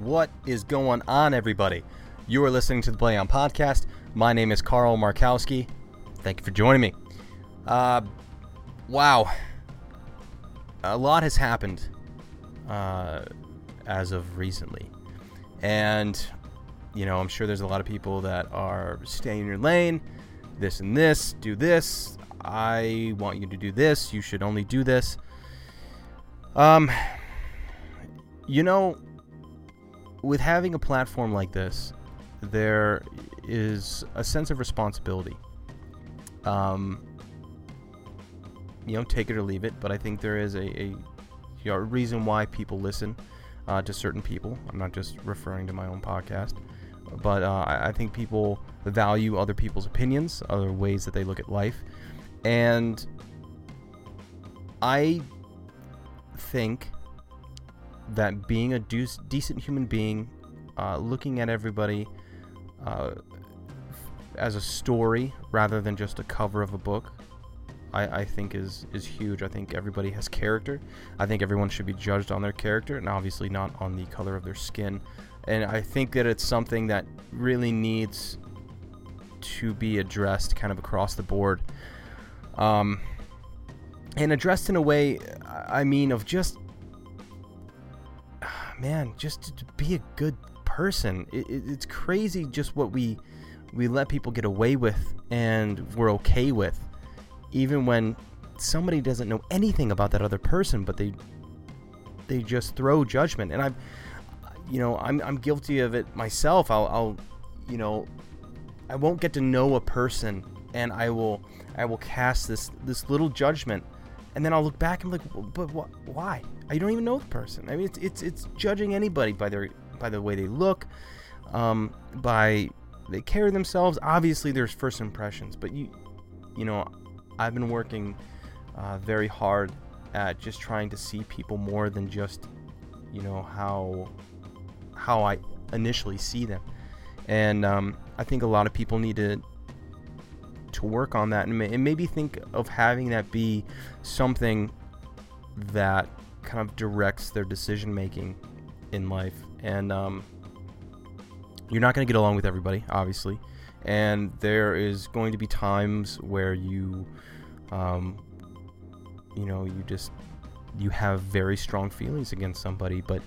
What is going on, everybody? You are listening to the Play On Podcast. My name is Carl Markowski. Thank you for joining me. Uh, wow. A lot has happened uh, as of recently. And, you know, I'm sure there's a lot of people that are staying in your lane, this and this, do this. I want you to do this. You should only do this. Um, you know, with having a platform like this, there is a sense of responsibility. Um, you know, take it or leave it, but I think there is a, a, you know, reason why people listen uh, to certain people. I'm not just referring to my own podcast, but uh, I think people value other people's opinions, other ways that they look at life, and I think that being a decent human being, uh, looking at everybody uh, as a story rather than just a cover of a book, I, I, think is is huge. I think everybody has character. I think everyone should be judged on their character, and obviously not on the color of their skin. And I think that it's something that really needs to be addressed, kind of across the board. Um, and addressed in a way, I mean, of just man, just to be a good person. It, it, it's crazy just what we we let people get away with and we're okay with, even when somebody doesn't know anything about that other person, but they they just throw judgment. And I've, you know, I'm I'm guilty of it myself. I'll, I'll you know, I won't get to know a person, and I will I will cast this this little judgment and then I'll look back and be like, but wh- why? I don't even know the person. I mean, it's it's it's judging anybody by their by the way they look, um, by they carry themselves. Obviously, there's first impressions, but you, you know, I've been working uh, very hard at just trying to see people more than just, you know, how how I initially see them, and um, I think a lot of people need to to work on that and, maybe think of having that be something that kind of directs their decision making in life. And um, you're not going to get along with everybody, obviously. And there is going to be times where you, um, you know, you just you have very strong feelings against somebody, but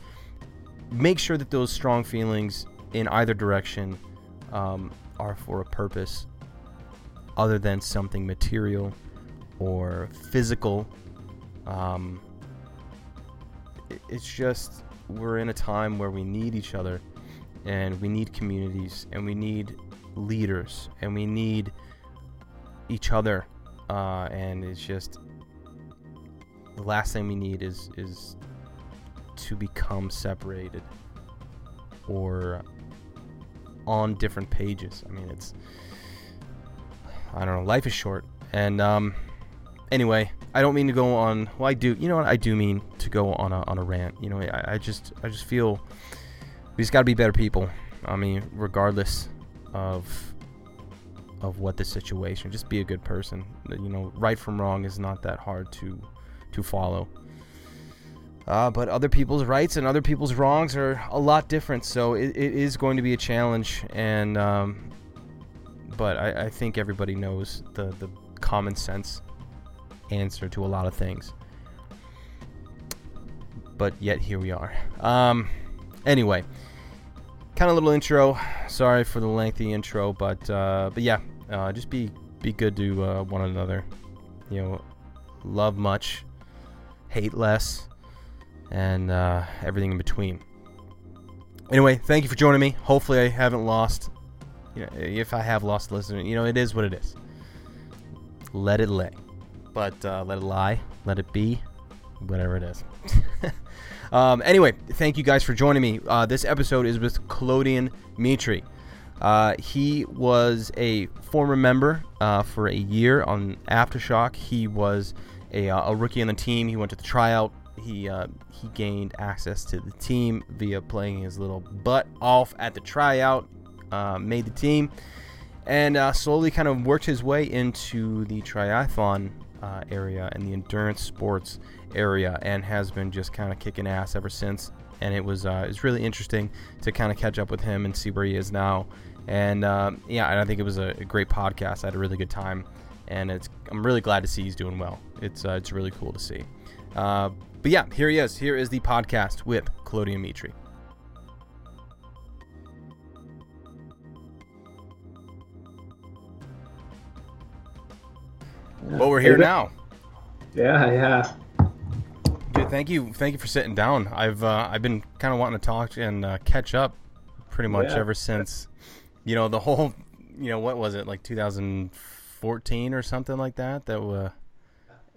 make sure that those strong feelings in either direction um, are for a purpose other than something material or physical. Um, it's just we're in a time where we need each other and we need communities and we need leaders and we need each other uh, and it's just the last thing we need is is to become separated or on different pages i mean it's I don't know. Life is short, and um, anyway, I don't mean to go on. Well, I do. You know what? I do mean to go on a on a rant. You know, I, I just I just feel we just got to be better people. I mean, regardless of of what the situation, just be a good person. You know, right from wrong is not that hard to to follow. Uh, but other people's rights and other people's wrongs are a lot different, so it, it is going to be a challenge, and um, but I, I think everybody knows the, the common sense answer to a lot of things. But yet here we are. Um, anyway, kind of little intro. Sorry for the lengthy intro, but uh, but yeah, uh, just be be good to uh, one another. You know, love much, hate less, and uh, everything in between. Anyway, thank you for joining me. Hopefully, I haven't lost you know, if I have lost listeners, you know, it is what it is. Let it lay. But uh, let it lie. Let it be. Whatever it is. um, anyway, thank you guys for joining me. Uh, this episode is with Klodian Mitri. Uh, he was a former member uh, for a year on Aftershock. He was a, uh, a, rookie on the team. He went to the tryout. He uh, he gained access to the team via playing his little butt off at the tryout uh, made the team, and uh, slowly kind of worked his way into the triathlon uh, area and the endurance sports area, and has been just kind of kicking ass ever since. and it was uh, it was really interesting to kind of catch up with him and see where he is now. And uh, yeah, and I think it was a, a, great podcast. I had a really good time, and it's I'm really glad to see he's doing well. It's uh, it's really cool to see. Uh, but yeah, here he is. Here is the podcast with Klodian Mitri. Well, we're here now. Yeah, yeah. Dude, thank you, thank you for sitting down. I've uh, I've been kind of wanting to talk and uh, catch up, pretty much yeah. ever since, you know, the whole, you know, what was it like 2014 or something like that that uh,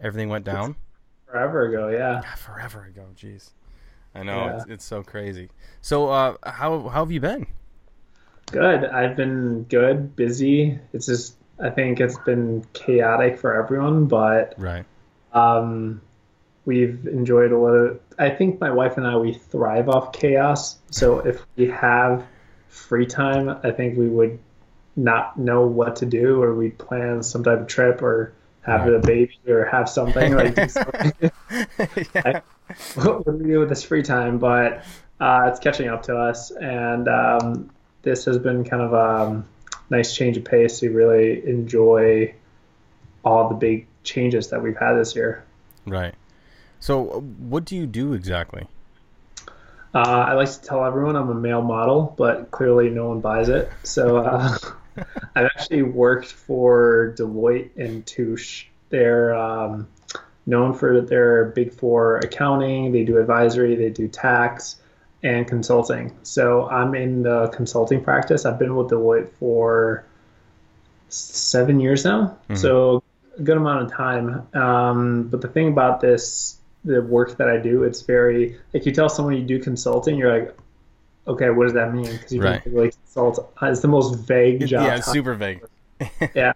everything went down. It's forever ago, yeah. yeah. Forever ago, jeez. I know yeah. it's, it's so crazy. So, uh, how how have you been? Good. I've been good, busy. It's just I think it's been chaotic for everyone, but right. Um, we've enjoyed a lot of. I think my wife and I we thrive off chaos. So if we have free time, I think we would not know what to do, or we'd plan some type of trip, or have right. a baby, or have something like. something. yeah. what do we do with this free time? But uh, it's catching up to us, and um, this has been kind of um, nice change of pace to really enjoy all the big changes that we've had this year. Right. So, what do you do exactly? Uh, I like to tell everyone I'm a male model, but clearly no one buys it. So, uh, I've actually worked for Deloitte and Touche. They're um, known for their big four accounting, they do advisory, they do tax, and consulting. So I'm in the consulting practice. I've been with Deloitte for seven years now, mm-hmm. so a good amount of time. Um, but the thing about this, the work that I do, it's very like you tell someone you do consulting, you're like, okay, what does that mean? Because you right. really consult. It's the most vague job. Yeah, super vague. yeah,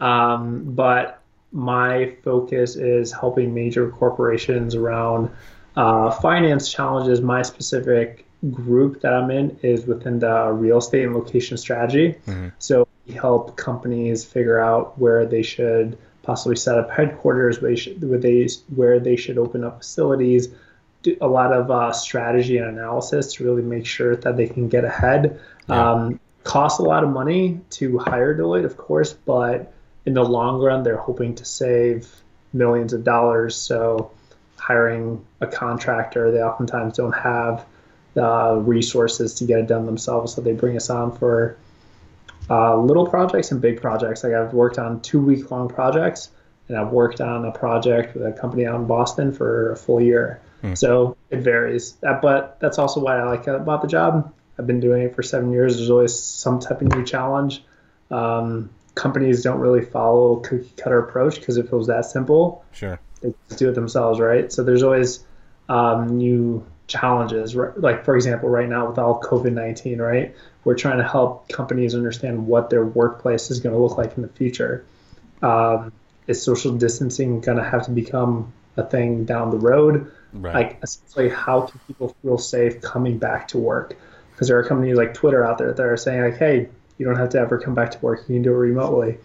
um, but my focus is helping major corporations around uh, finance challenges, my specific group that I'm in is within the real estate and location strategy. Mm-hmm. So we help companies figure out where they should possibly set up headquarters, where they should, where they, where they should open up facilities, do a lot of uh, strategy and analysis to really make sure that they can get ahead. Yeah. Um, costs a lot of money to hire Deloitte, of course, but in the long run, they're hoping to save millions of dollars. So hiring a contractor, they oftentimes don't have the resources to get it done themselves. So they bring us on for uh, little projects and big projects. Like I've worked on two week long projects, and I've worked on a project with a company out in Boston for a full year. Hmm. So it varies. That, but that's also why I like about the job. I've been doing it for seven years. There's always some type of new challenge. Um, companies don't really follow cookie cutter approach because if it was that simple, sure, do it themselves, right? So there's always um, new challenges. Like for example, right now with all COVID nineteen, right, we're trying to help companies understand what their workplace is going to look like in the future. Um, is social distancing going to have to become a thing down the road? Right. Like essentially, how can people feel safe coming back to work? Because there are companies like Twitter out there that are saying like, hey, you don't have to ever come back to work. You can do it remotely.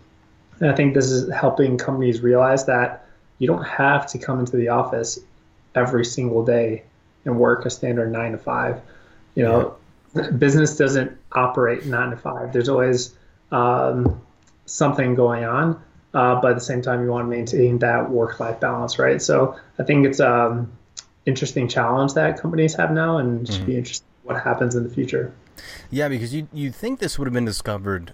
And I think this is helping companies realize that you don't have to come into the office every single day and work a standard nine to five. You know, yeah. business doesn't operate nine to five. There's always um, something going on, uh, but at the same time, you want to maintain that work-life balance, right? So I think it's an um, interesting challenge that companies have now, and mm-hmm. should be interesting what happens in the future. Yeah, because you you think this would have been discovered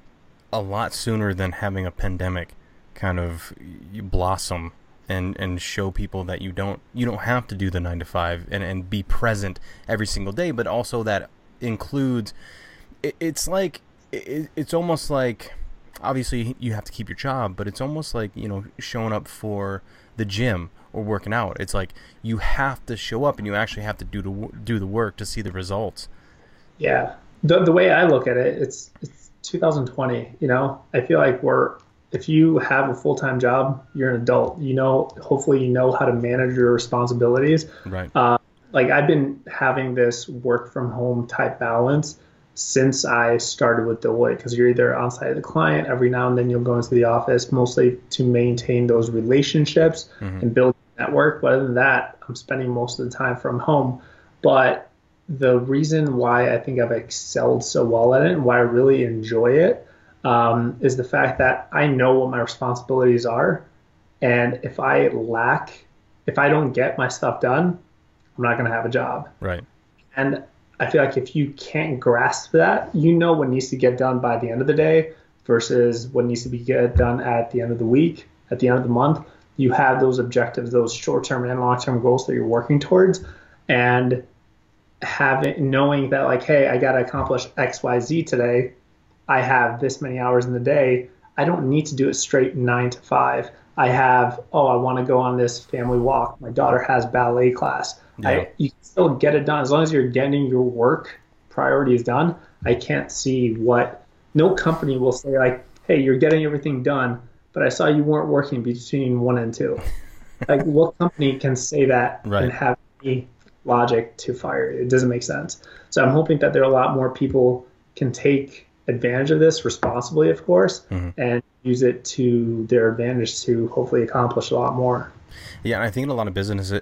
a lot sooner than having a pandemic kind of blossom and and show people that you don't you don't have to do the nine to five and and be present every single day, but also that includes. It, it's like it, it's almost like obviously you have to keep your job, but it's almost like you know showing up for the gym or working out. It's like you have to show up and you actually have to do to do the work to see the results. Yeah, the the way I look at it, it's it's 2020. You know, I feel like we're if you have a full time job, you're an adult. You know, hopefully, you know how to manage your responsibilities. Right. Uh, like I've been having this work from home type balance since I started with Deloitte because you're either on site with the client every now and then you'll go into the office mostly to maintain those relationships mm-hmm. and build network. But other than that, I'm spending most of the time from home. But the reason why I think I've excelled so well at it and why I really enjoy it um, is the fact that I know what my responsibilities are. And if I lack, if I don't get my stuff done, I'm not going to have a job. Right. And I feel like if you can't grasp that, you know what needs to get done by the end of the day versus what needs to be get done at the end of the week, at the end of the month. You have those objectives, those short-term and long-term goals that you're working towards, and having knowing that like, hey, I got to accomplish X, Y, Z today. I have this many hours in the day. I don't need to do it straight nine to five. I have, oh, I want to go on this family walk. My daughter has ballet class. Yeah. I, you can still get it done as long as you're getting your work priorities done. I can't see what no company will say like, hey, you're getting everything done, but I saw you weren't working between one and two. like, what company can say that right. and have any logic to fire? It doesn't make sense. So I'm hoping that there are a lot more people can take advantage of this responsibly, of course, mm-hmm. and use it to their advantage to hopefully accomplish a lot more. Yeah, I think a lot of businesses,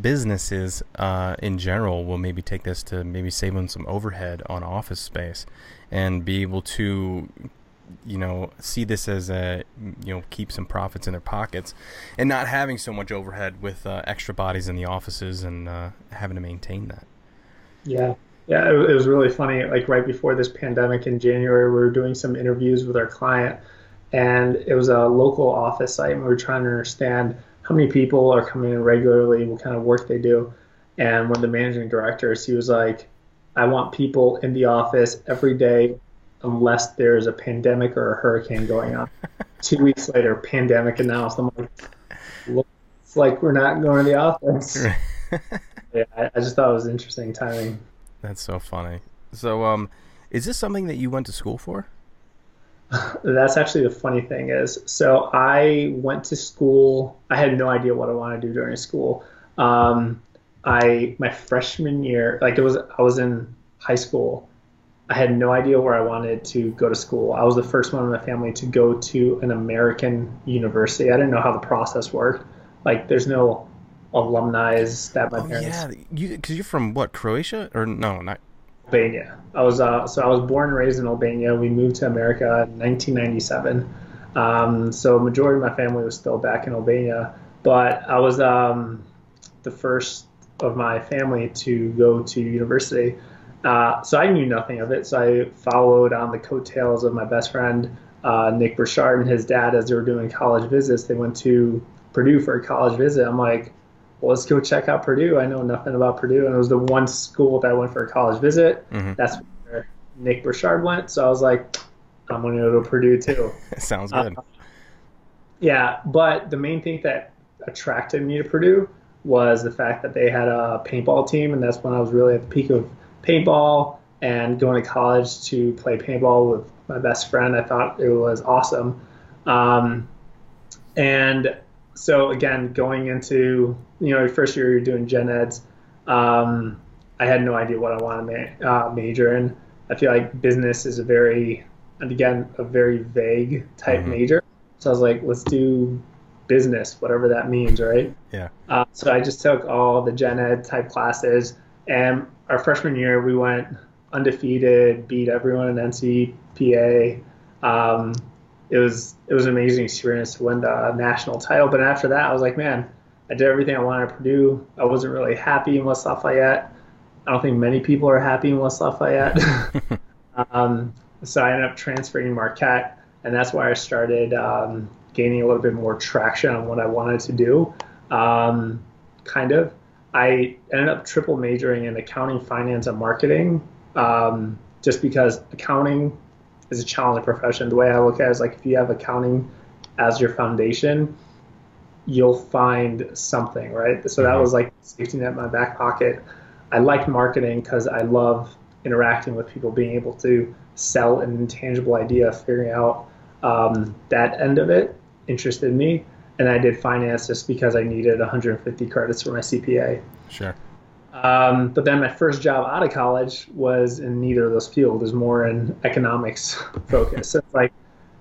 businesses uh, in general, will maybe take this to maybe save them some overhead on office space, and be able to, you know, see this as a, you know, keep some profits in their pockets, and not having so much overhead with uh, extra bodies in the offices and uh, having to maintain that. Yeah, yeah, it, was really funny. Like right before this pandemic in January, we were doing some interviews with our client, and it was a local office site, and we were trying to understand how many people are coming in regularly, what kind of work they do. And one of the managing directors, he was like, I want people in the office every day unless there's a pandemic or a hurricane going on. Two weeks later, pandemic announced. I'm like, looks like we're not going to the office. yeah, I, I just thought it was interesting timing. That's so funny. So, um, is this something that you went to school for? That's actually the funny thing is, so I went to school. I had no idea what I wanted to do during school. Um, I my freshman year, like it was, I was in high school. I had no idea where I wanted to go to school. I was the first one in my family to go to an American university. I didn't know how the process worked. Like, there's no alumni that my oh, parents. Yeah, you because you're from what Croatia or no, not Albania. I was uh, so I was born and raised in Albania. We moved to America in 1997. Um, so majority of my family was still back in Albania, but I was um, the first of my family to go to university. Uh, so I knew nothing of it. So I followed on the coattails of my best friend uh, Nick Burchard and his dad as they were doing college visits. They went to Purdue for a college visit. I'm like, well, let's go check out Purdue. I know nothing about Purdue, and it was the one school that I went for a college visit. Mm-hmm. That's where Nick Burchard went. So I was like, I'm going to go to Purdue too. Sounds good. Uh, yeah, but the main thing that attracted me to Purdue was the fact that they had a paintball team, and that's when I was really at the peak of paintball and going to college to play paintball with my best friend. I thought it was awesome. Um, and so again, going into you know first year you're doing gen eds, um, I had no idea what I wanted to ma- uh, major in. I feel like business is a very and again a very vague type mm-hmm. major. So I was like, let's do business, whatever that means, right? Yeah. Uh, so I just took all the gen ed type classes, and our freshman year we went undefeated, beat everyone in NCPA. Um, it was it was an amazing experience to win the national title. But after that, I was like, man, I did everything I wanted to Purdue. I wasn't really happy in West Lafayette. I don't think many people are happy in West Lafayette. um, so I ended up transferring to Marquette, and that's why I started um, gaining a little bit more traction on what I wanted to do. Um, kind of. I ended up triple majoring in accounting, finance, and marketing, um, just because accounting is a challenging profession. The way I look at it is like if you have accounting as your foundation, you'll find something, right? So that mm-hmm. was like safety net in my back pocket. I liked marketing because I love interacting with people, being able to sell an intangible idea, figuring out um, that end of it interested me. And I did finance just because I needed 150 credits for my CPA. Sure. Um, but then my first job out of college was in neither of those fields. It was more in economics focus. so it's like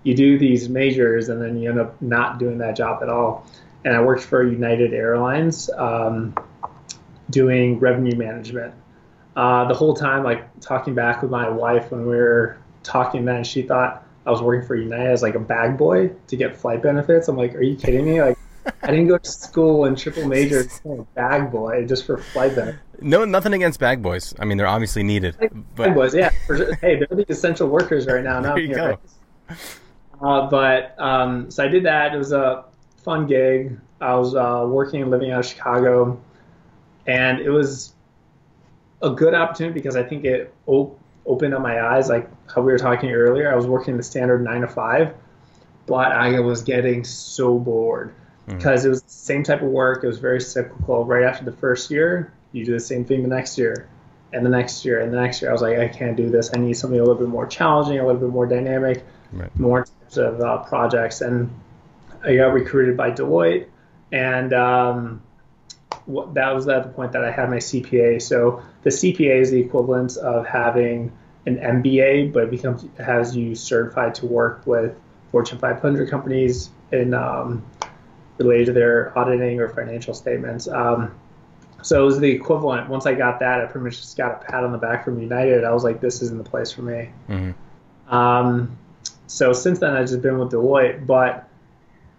you do these majors and then you end up not doing that job at all. And I worked for United Airlines um, doing revenue management. uh, the whole time, like talking back with my wife when we were talking then, she thought I was working for United as like a bag boy to get flight benefits. I'm like, are you kidding me? Like, I didn't go to school in triple major bag boy just for flight benefits. No, nothing against bag boys. I mean, they're obviously needed. But... Bag boys, yeah. hey, they're the essential workers right now. There you here, go. Right? Uh, but um, so I did that. It was a fun gig. I was uh, working and living out of Chicago, and it was a good opportunity because I think it op- opened up my eyes. Like how we were talking earlier, I was working the standard nine to five, but I was getting so bored because mm. it was the same type of work. It was very cyclical. Right after the first year, you do the same thing the next year, and the next year, and the next year. I was like, I can't do this. I need something a little bit more challenging, a little bit more dynamic, right. more types of uh, projects. And I got recruited by Deloitte, and um, that was at the point that I had my CPA. So the CPA is the equivalent of having an MBA, but it becomes has you certified to work with Fortune 500 companies in um, related to their auditing or financial statements. Um, so it was the equivalent. Once I got that, I pretty much just got a pat on the back from United. I was like, this isn't the place for me. Mm-hmm. Um, so since then, I've just been with Deloitte. But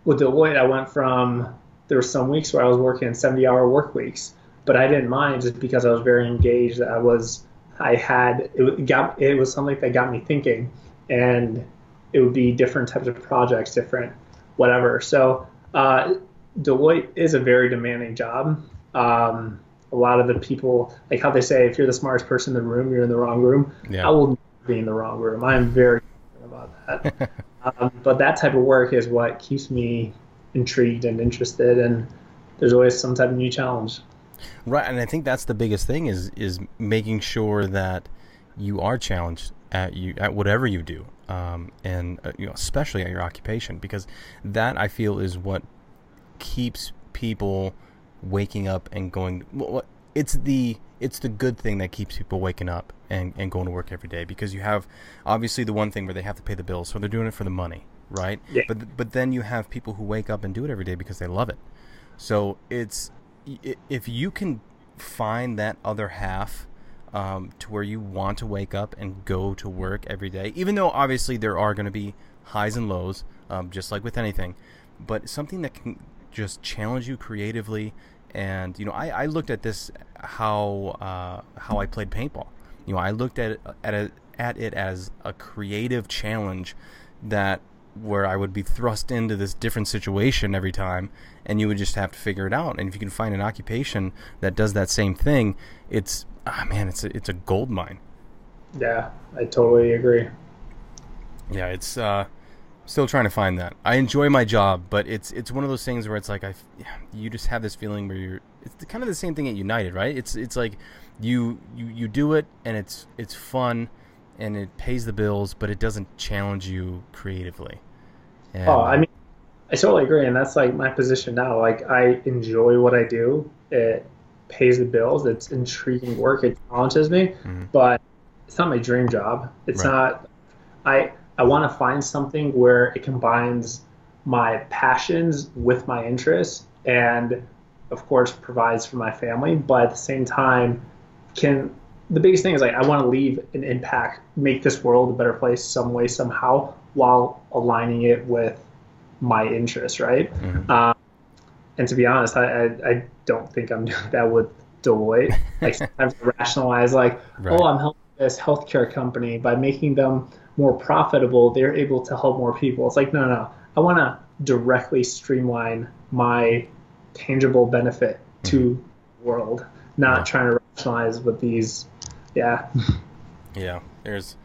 with Deloitte, I went from there were some weeks where I was working 70 hour work weeks, but I didn't mind just because I was very engaged. I was, I had, it got, it was something that got me thinking and it would be different types of projects, different whatever. So, uh, Deloitte is a very demanding job. Um, a lot of the people, like how they say, if you're the smartest person in the room, you're in the wrong room. Yeah. I will be in the wrong room. I'm very about that. um, but that type of work is what keeps me intrigued and interested, and there's always some type of new challenge. Right, and I think that's the biggest thing is is making sure that you are challenged at you at whatever you do, um, and uh, you know especially at your occupation, because that I feel is what keeps people waking up and going. Well, it's the it's the good thing that keeps people waking up and, and going to work every day because you have obviously the one thing where they have to pay the bills, so they're doing it for the money, right? Yeah. But but then you have people who wake up and do it every day because they love it. So it's if you can find that other half um, to where you want to wake up and go to work every day, even though obviously there are going to be highs and lows, um, just like with anything, but something that can just challenge you creatively. And you know, I, I looked at this how uh, how I played paintball. You know, I looked at at a, at it as a creative challenge that where I would be thrust into this different situation every time, and you would just have to figure it out. And if you can find an occupation that does that same thing, it's ah man, it's a, it's a gold mine. Yeah, I totally agree. Yeah, it's uh, still trying to find that. I enjoy my job, but it's it's one of those things where it's like I, you just have this feeling where you're. It's kind of the same thing at United, right? It's it's like you you you do it and it's it's fun and it pays the bills, but it doesn't challenge you creatively. And, oh, I mean, I totally agree, and that's like my position now. Like, I enjoy what I do. It pays the bills. It's intriguing work. It challenges me, mm-hmm. but it's not my dream job. It's right. not. I I want to find something where it combines my passions with my interests, and of course provides for my family. But at the same time, can the biggest thing is like I want to leave an impact, make this world a better place some way somehow, while aligning it with my interests, right? Mm-hmm. Um, and to be honest, I, I, I don't think I'm doing that with Deloitte. Like sometimes I rationalize like, right. oh, I'm helping this healthcare company by making them more profitable. They're able to help more people. It's like no, no, I want to directly streamline my tangible benefit to mm-hmm. the world, not yeah. trying to rationalize with these yeah. Yeah, there's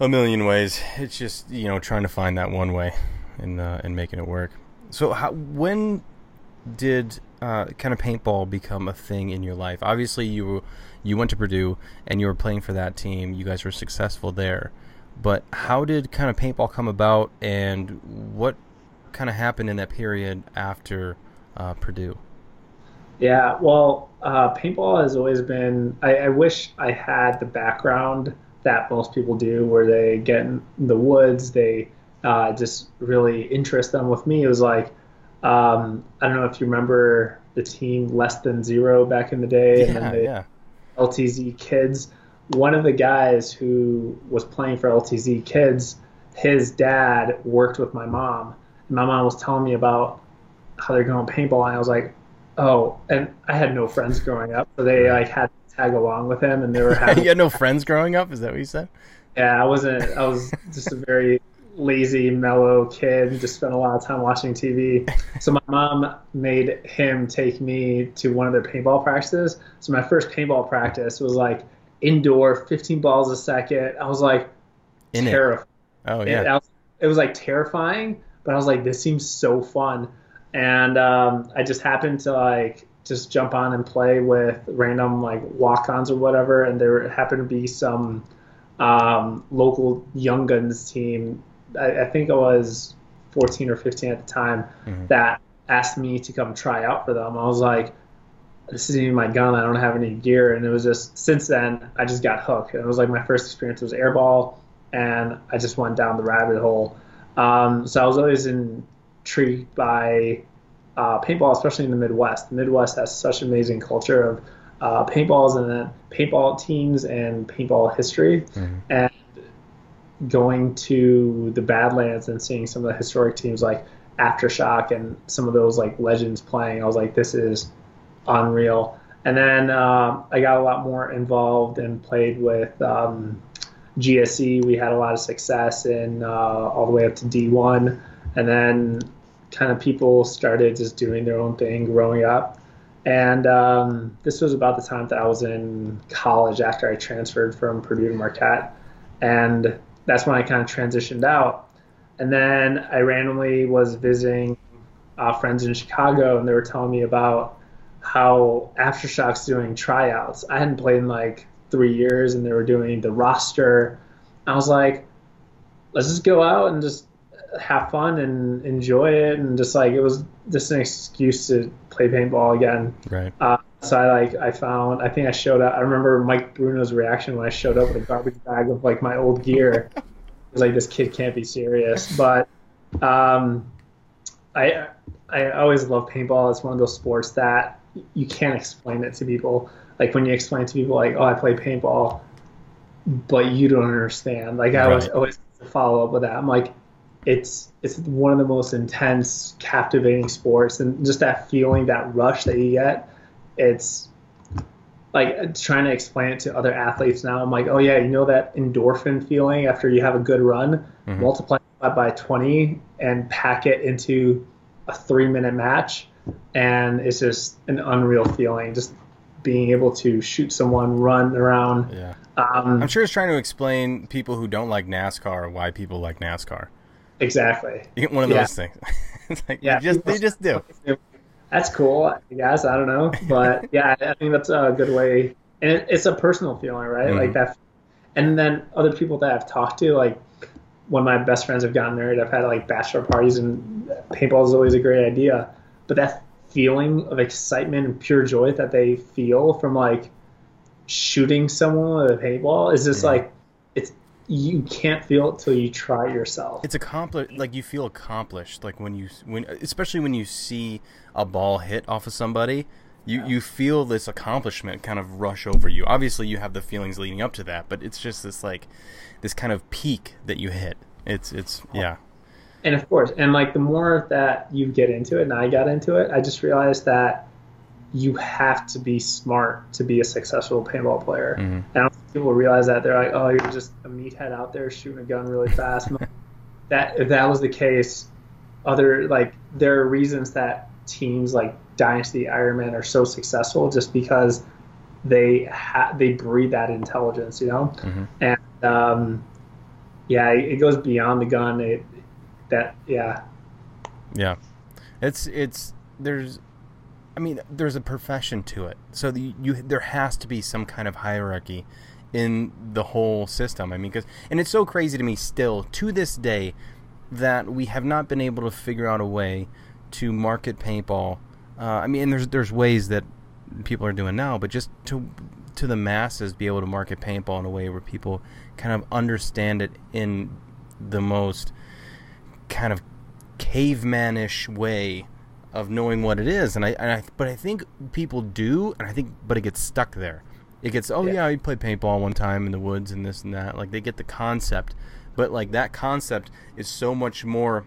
a million ways. It's just you know trying to find that one way and uh, and making it work. So how when did uh, kind of paintball become a thing in your life? Obviously, you you went to Purdue and you were playing for that team. You guys were successful there. But how did kind of paintball come about, and what kind of happened in that period after uh, Purdue? Yeah, well, uh, paintball has always been. I, I, wish I had the background that most people do, where they get in the woods, they uh, just really interest them. With me, it was like, um, I don't know if you remember the team Less Than Zero back in the day. Yeah, they, yeah. LTZ Kids. One of the guys who was playing for LTZ Kids, his dad worked with my mom. And my mom was telling me about how they're going paintball, and I was like, oh, and I had no friends growing up, so they like had to tag along with him, and they were having. you had no friends growing up? Is that what you said? Yeah, I wasn't. I was just a very lazy, mellow kid. Just spent a lot of time watching TV. So my mom made him take me to one of their paintball practices. So my first paintball practice was like indoor, 15 balls a second. I was like In it. terrified. Oh It, yeah. I was, it was like terrifying, but I was like, this seems so fun. And um, I just happened to like just jump on and play with random like walk-ons or whatever. And there happened to be some um, local young guns team. I, I think I was 14 or 15 at the time Mhm. that asked me to come try out for them. I was like, this isn't even my gun. I don't have any gear. And it was just since then I just got hooked. And it was like my first experience was airball, and I just went down the rabbit hole. Um, so I was always intrigued by uh, paintball, especially in the Midwest. The Midwest has such an amazing culture of uh, paintballs and then paintball teams and paintball history. Mhm. And going to the Badlands and seeing some of the historic teams like Aftershock and some of those like legends playing, I was like, this is unreal. And then um, I got a lot more involved and played with um, GSE. We had a lot of success in uh, all the way up to D1. And then kind of people started just doing their own thing growing up. And um, this was about the time that I was in college after I transferred from Purdue to Marquette. And that's when I kind of transitioned out. And then I randomly was visiting uh, friends in Chicago, and they were telling me about how Aftershock's doing tryouts. I hadn't played in like three years, and they were doing the roster. I was like, let's just go out and just have fun and enjoy it, and just like it was just an excuse to play paintball again. Right. Uh, so I like I found I think I showed up. I remember Mike Bruno's reaction when I showed up with a garbage bag of like my old gear. it was like this kid can't be serious. But um, I I always love paintball. It's one of those sports that you can't explain it to people. Like when you explain to people like, oh, I play paintball, but you don't understand. Like I always Right. always follow up with that. I'm like, it's it's one of the most intense, captivating sports, and just that feeling, that rush that you get, it's like trying to explain it to other athletes now. I'm like, oh yeah, you know that endorphin feeling after you have a good run, Mhm. multiply that by 20 and pack it into a three minute match, and it's just an unreal feeling. Just being able to shoot someone, run around. Yeah. Um, I'm sure it's trying to explain people who don't like NASCAR why people like NASCAR. exactly. You get one of Yeah. those things. it's like Yeah, just they just do. That's cool, I guess. I don't know, but yeah, I think that's a good way, and it, it's a personal feeling, right? Mhm. Like that, and then other people that I've talked to, like when my best friends have gotten married, I've had like bachelor parties, and paintball is always a great idea. But that feeling of excitement and pure joy that they feel from like shooting someone with a paintball is just Yeah. like it's you can't feel it till you try it yourself. It's accomplished. Like you feel accomplished. Like when you when especially when you see a ball hit off of somebody, you you feel this accomplishment kind of rush over you. Obviously, you have the feelings leading up to that, but it's just this like this kind of peak that you hit. It's it's yeah. and of course, and like the more that you get into it, and I got into it, I just realized that you have to be smart to be a successful paintball player. Mhm. And I don't think people realize that they're like, oh, you're just a meathead out there shooting a gun really fast. That if that was the case, other like there are reasons that teams like Dynasty Ironmen are so successful just because they ha- they breed that intelligence, you know. Mhm. And um, yeah, it goes beyond the gun. It that yeah Yeah, it's it's there's, I mean, there's a profession to it. So the, you there has to be some kind of hierarchy in the whole system. I mean, because and it's so crazy to me still to this day that we have not been able to figure out a way to market paintball. Uh, I mean, there's there's ways that people are doing now, but just to to the masses be able to market paintball in a way where people kind of understand it in the most kind of cavemanish way of knowing what it is and I, and I but I think people do and I think but it gets stuck there It gets oh yeah, yeah I played paintball one time in the woods and this and that. Like they get the concept, but like that concept is so much more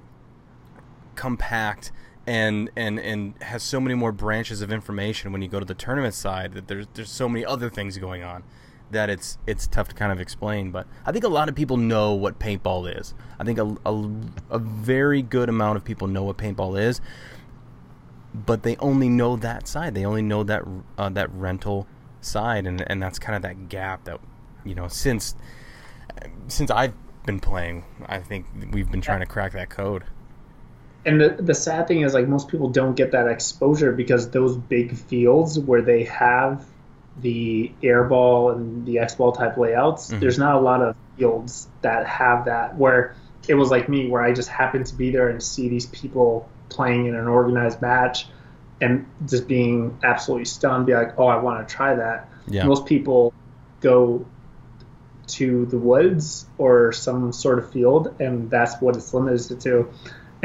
compact and and and has so many more branches of information when you go to the tournament side that there's there's so many other things going on that it's it's tough to kind of explain. But I think a lot of people know what paintball is. I think a, a, a very good amount of people know what paintball is, but they only know that side. They only know that uh, that rental side, and and that's kind of that gap that you know since since I've been playing, I think we've been trying to crack that code and the, the sad thing is like most people don't get that exposure because those big fields where they have the airball and the x ball type layouts mm-hmm. there's not a lot of fields that have that where it was like me where i just happened to be there and see these people playing in an organized match and just being absolutely stunned be like oh i want to try that yeah. most people go to the woods or some sort of field and that's what it's limited to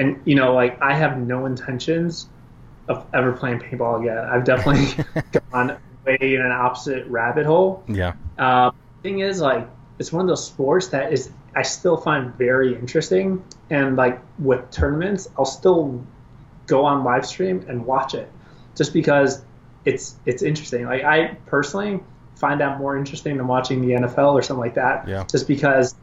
and you know, like I have no intentions of ever playing paintball again. I've definitely gone way in an opposite rabbit hole. Yeah. Uh, thing is, like, it's one of those sports that is I still find very interesting, and like with tournaments, I'll still go on live stream and watch it, just because it's it's interesting. Like I personally find that more interesting than watching the NFL or something like that. Yeah. Just because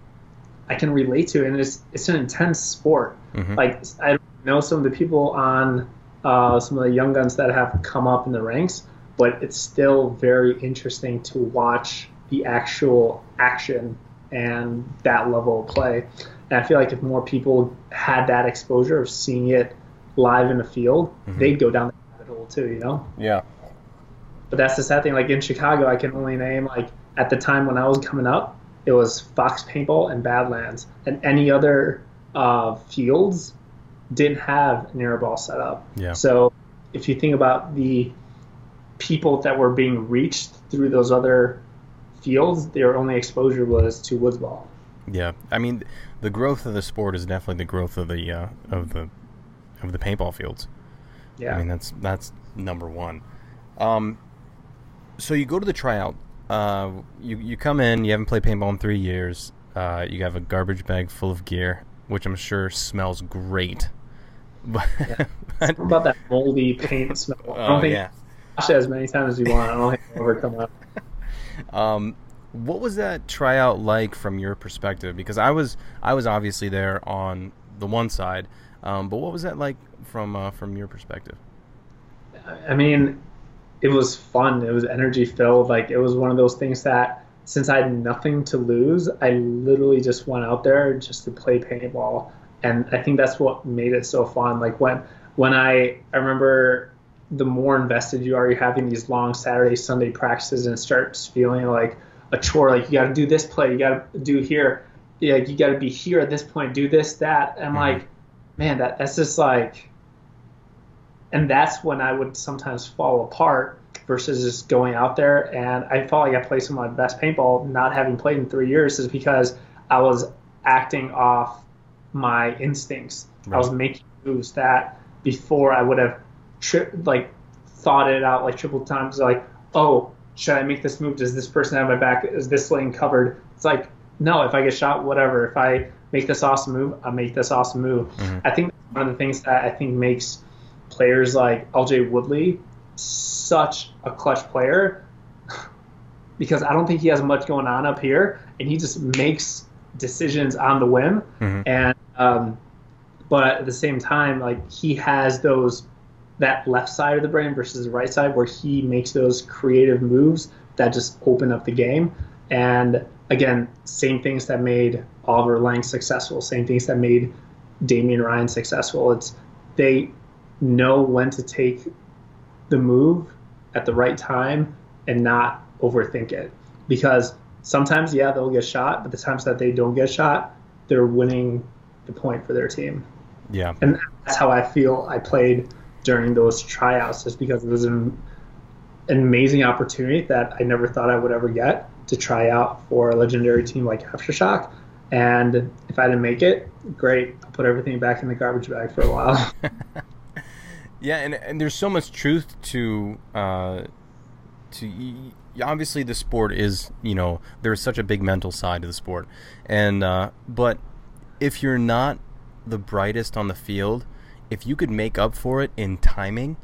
I can relate to, it and it's it's an intense sport. Mm-hmm. Like I know some of the people on uh, some of the young guns that have come up in the ranks, but it's still very interesting to watch the actual action and that level of play. And I feel like if more people had that exposure of seeing it live in the field, mm-hmm. they'd go down the rabbit hole too. You know? Yeah. But that's the sad thing. Like in Chicago, I can only name like at the time when I was coming up, it was Fox Paintball and Badlands, and any other uh, fields didn't have an airball set up. Yeah. So if you think about the people that were being reached through those other fields, their only exposure was to woods ball. Yeah, I mean, the growth of the sport is definitely the growth of the uh, of the of the paintball fields. Yeah, I mean that's that's number one. Um, so you go to the tryout uh, you you come in, you haven't played paintball in three years. Uh, you have a garbage bag full of gear, which I'm sure smells great. But yeah. about that moldy paint smell. I don't oh, think yeah. wash it as many times as you want. I don't think it'll ever come up. Um, what was that tryout like from your perspective? Because I was I was obviously there on the one side, um, but what was that like from uh, from your perspective? I mean, it was fun. It was energy filled. Like it was one of those things that since I had nothing to lose, I literally just went out there just to play paintball. And I think that's what made it so fun. Like when when I I remember the more invested you are, you're having these long Saturday, Sunday practices and it starts feeling like a chore. Like you got to do this play, you got to do here, yeah, you got to be here at this point, do this, that. And I'm mm-hmm. like, man, that that's just like and that's when I would sometimes fall apart versus just going out there. And I felt like I played some of my best paintball, not having played in three years, is because I was acting off my instincts. Right. I was making moves that before I would have tri- like thought it out like triple times. Like, oh, should I make this move? Does this person have my back? Is this lane covered? It's like, no. If I get shot, whatever. If I make this awesome move, I make this awesome move. Mm-hmm. I think one of the things that I think makes players like LJ Woodley such a clutch player because I don't think he has much going on up here, and he just makes decisions on the whim. Mm-hmm. And um, but at the same time, like he has those that left side of the brain versus the right side where he makes those creative moves that just open up the game. And again, same things that made Oliver Lang successful, same things that made Damian Ryan successful. It's they know when to take the move at the right time and not overthink it. Because sometimes, yeah, they'll get shot, but the times that they don't get shot, they're winning the point for their team. Yeah. And that's how I feel I played during those tryouts, just because it was an, an amazing opportunity that I never thought I would ever get to try out for a legendary team like Aftershock. And if I didn't make it, great. I'll put everything back in the garbage bag for a while. Yeah, and and there's so much truth to uh, to obviously the sport is you know there's such a big mental side to the sport, and uh, but if you're not the brightest on the field, if you could make up for it in timing,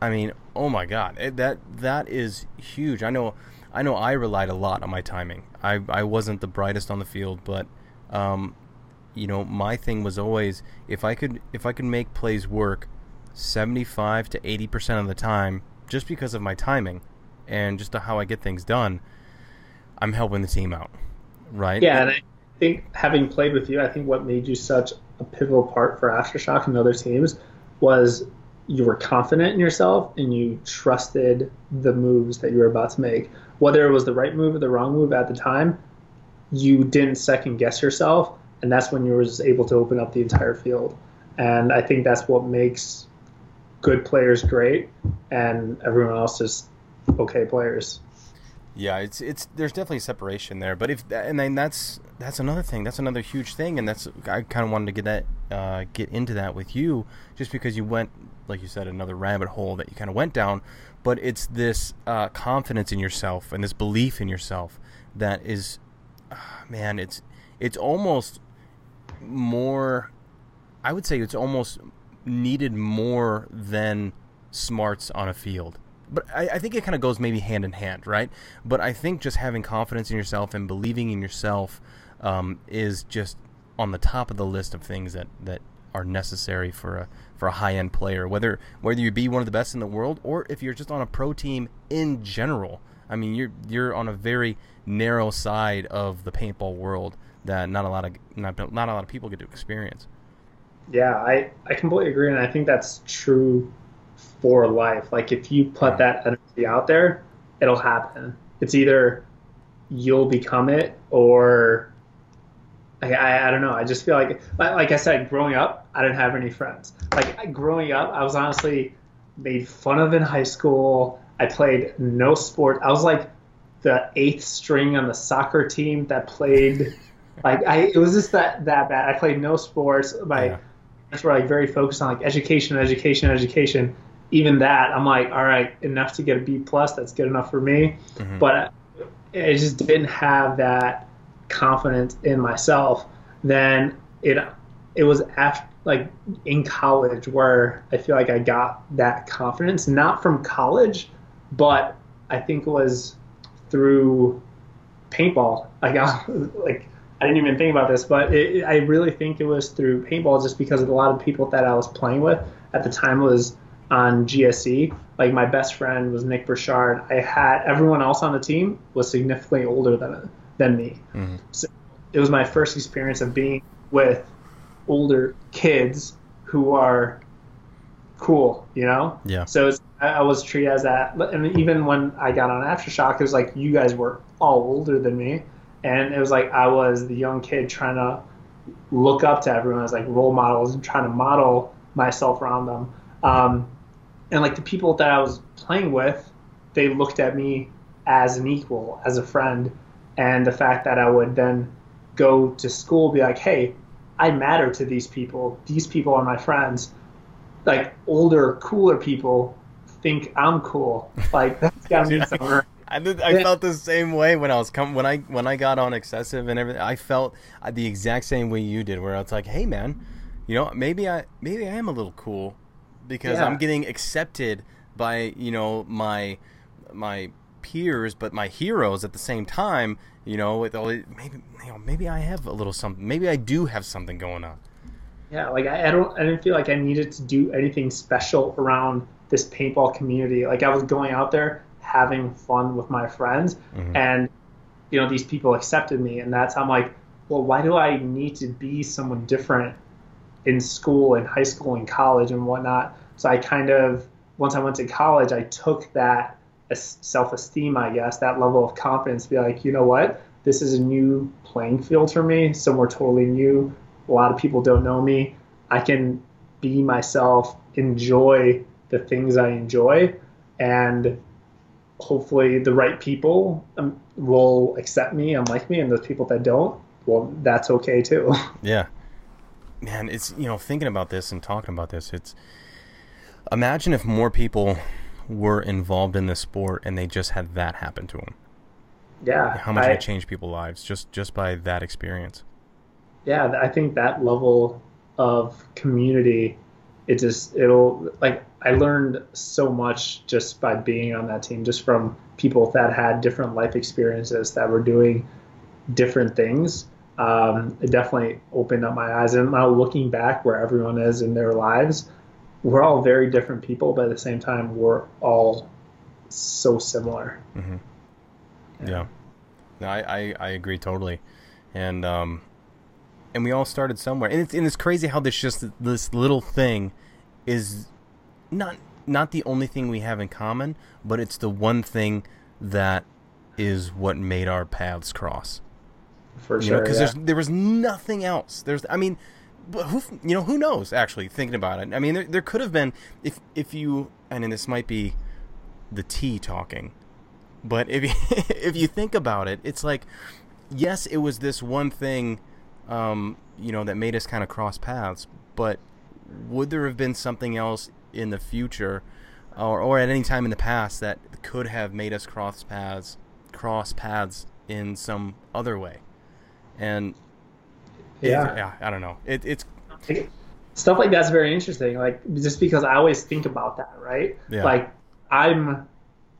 I mean, oh my God, it, that that is huge. I know, I know, I relied a lot on my timing. I I wasn't the brightest on the field, but um, you know, my thing was always if I could if I could make plays work 75 to 80% of the time just because of my timing and just how I get things done, I'm helping the team out. Right? Yeah, and I think having played with you, I think what made you such a pivotal part for Aftershock and other teams was you were confident in yourself and you trusted the moves that you were about to make. Whether it was the right move or the wrong move at the time, you didn't second guess yourself, and that's when you were able to open up the entire field. And I think that's what makes good players great, and everyone else just okay players. Yeah, it's it's there's definitely a separation there, but if and then that's that's another thing. That's another huge thing, and that's I kind of wanted to get that uh, get into that with you, just because you went, like you said, another rabbit hole that you kind of went down. But it's this uh, confidence in yourself and this belief in yourself that is, uh, man, it's it's almost more. I would say it's almost needed more than smarts on a field but I, I, think it kind of goes maybe hand in hand, right? But I think just having confidence in yourself and believing in yourself um, is just on the top of the list of things that, that are necessary for a for a high end player. Whether whether you be one of the best in the world or if you're just on a pro team in general. I mean, you're you're on a very narrow side of the paintball world that not a lot of not, not a lot of people get to experience. Yeah, I, I completely agree, and I think that's true for life. Like if you put that energy out there, it'll happen. It's either you'll become it or I, I, I, don't know. I just feel like, like I said, growing up, I didn't have any friends. Like growing up, I was honestly made fun of in high school. I played no sport. I was like the eighth string on the soccer team that played. like I, it was just that that bad. I played no sports. My yeah. parents were like very focused on like education, education, education even that, I'm like, all right, enough to get a B plus. That's good enough for me. Mm-hmm. But I just didn't have that confidence in myself. Then it it was after like in college where I feel like I got that confidence, not from college, but I think it was through paintball. I got like I didn't even think about this, but it, I really think it was through paintball just because of a lot of people that I was playing with at the time was on GSE. Like my best friend was Nick Burchard. I had everyone else on the team was significantly older than than me. Mm-hmm. So it was my first experience of being with older kids who are cool, you know? Yeah. So I was treated as that. And even when I got on Aftershock, it was like you guys were all older than me. And it was like I was the young kid trying to look up to everyone as like role models and trying to model myself around them. Um, and like the people that I was playing with, they looked at me as an equal, as a friend, and the fact that I would then go to school, be like, hey, I matter to these people. These people are my friends. Like older, cooler people think I'm cool. Like that's got to mean something. I, did, I felt the same way when I was come when I when I got on excessive and everything. I felt uh, the exact same way you did, where I was like, "Hey, man, you know, maybe I maybe I am a little cool because yeah. I'm getting accepted by you know my my peers, but my heroes at the same time. You know, with all maybe you know maybe I have a little something. Maybe I do have something going on. Yeah, like I, I don't I didn't feel like I needed to do anything special around this paintball community. Like I was going out there having fun with my friends, mm-hmm. and you know these people accepted me, and that's how I'm like, well, why do I need to be someone different in school, in high school, in college, and whatnot. So I kind of, once I went to college, I took that self esteem, I guess, that level of confidence, be like, you know what? This is a new playing field for me, somewhere totally new. A lot of people don't know me. I can be myself, enjoy the things I enjoy, and hopefully the right people um, will accept me and like me, and those people that don't, well, that's okay too. Yeah man, it's you know thinking about this and talking about this. It's imagine if more people were involved in the sport and they just had that happen to them. Yeah. How much I, it changed people's lives just just by that experience. Yeah, I think that level of community, it just it'll like I learned so much just by being on that team, just from people that had different life experiences that were doing different things. Um, it definitely opened up my eyes. And now looking back where everyone is in their lives, we're all very different people, but at the same time, we're all so similar. Mm-hmm. Yeah. yeah. No, I, I, I agree totally. And, um, and we all started somewhere. And it's, and it's crazy how this just, this little thing is not, not the only thing we have in common, but it's the one thing that is what made our paths cross. For you sure, because yeah. there was nothing else. There's, I mean, who you know who knows? Actually, thinking about it, I mean, there, there could have been if if you and this might be the T talking, but if you, if you think about it, it's like yes, it was this one thing, um, you know, that made us kind of cross paths. But would there have been something else in the future, or or at any time in the past that could have made us cross paths, cross paths in some other way? And yeah, yeah, I don't know. It, it's stuff like that's very interesting. Like just because I always think about that, right? Yeah. Like I'm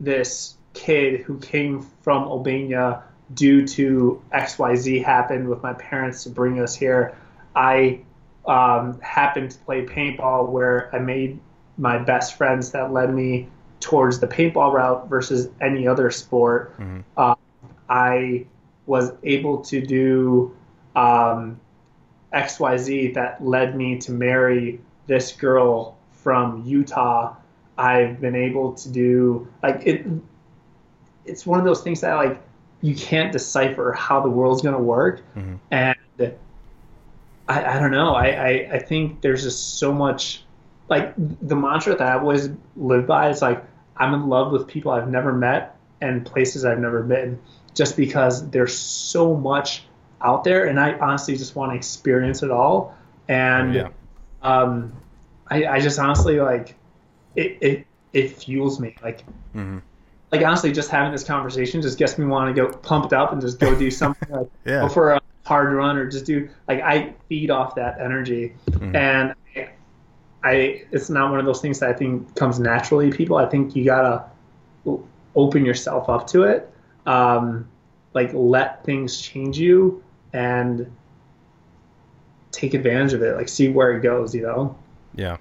this kid who came from Albania due to X Y Z happened with my parents to bring us here. I um, happened to play paintball where I made my best friends that led me towards the paintball route versus any other sport. Mm-hmm. Uh, I was able to do um, XYZ that led me to marry this girl from Utah. I've been able to do like it. It's one of those things that like you can't decipher how the world's going to work, mm-hmm. and I, I don't know. I, I I think there's just so much like the mantra that I've always lived by is like I'm in love with people I've never met and places I've never been, just because there's so much out there, and I honestly just want to experience it all. And yeah. um, I, I just honestly like it. It it fuels me. Like mm-hmm. like honestly, just having this conversation just gets me want to go pumped up and just go do something like yeah. go for a hard run or just do like I feed off that energy, mm-hmm. and I, I it's not one of those things that I think comes naturally. People, I think you gotta open yourself up to it. Um, like let things change you and take advantage of it like see where it goes you know? Yeah.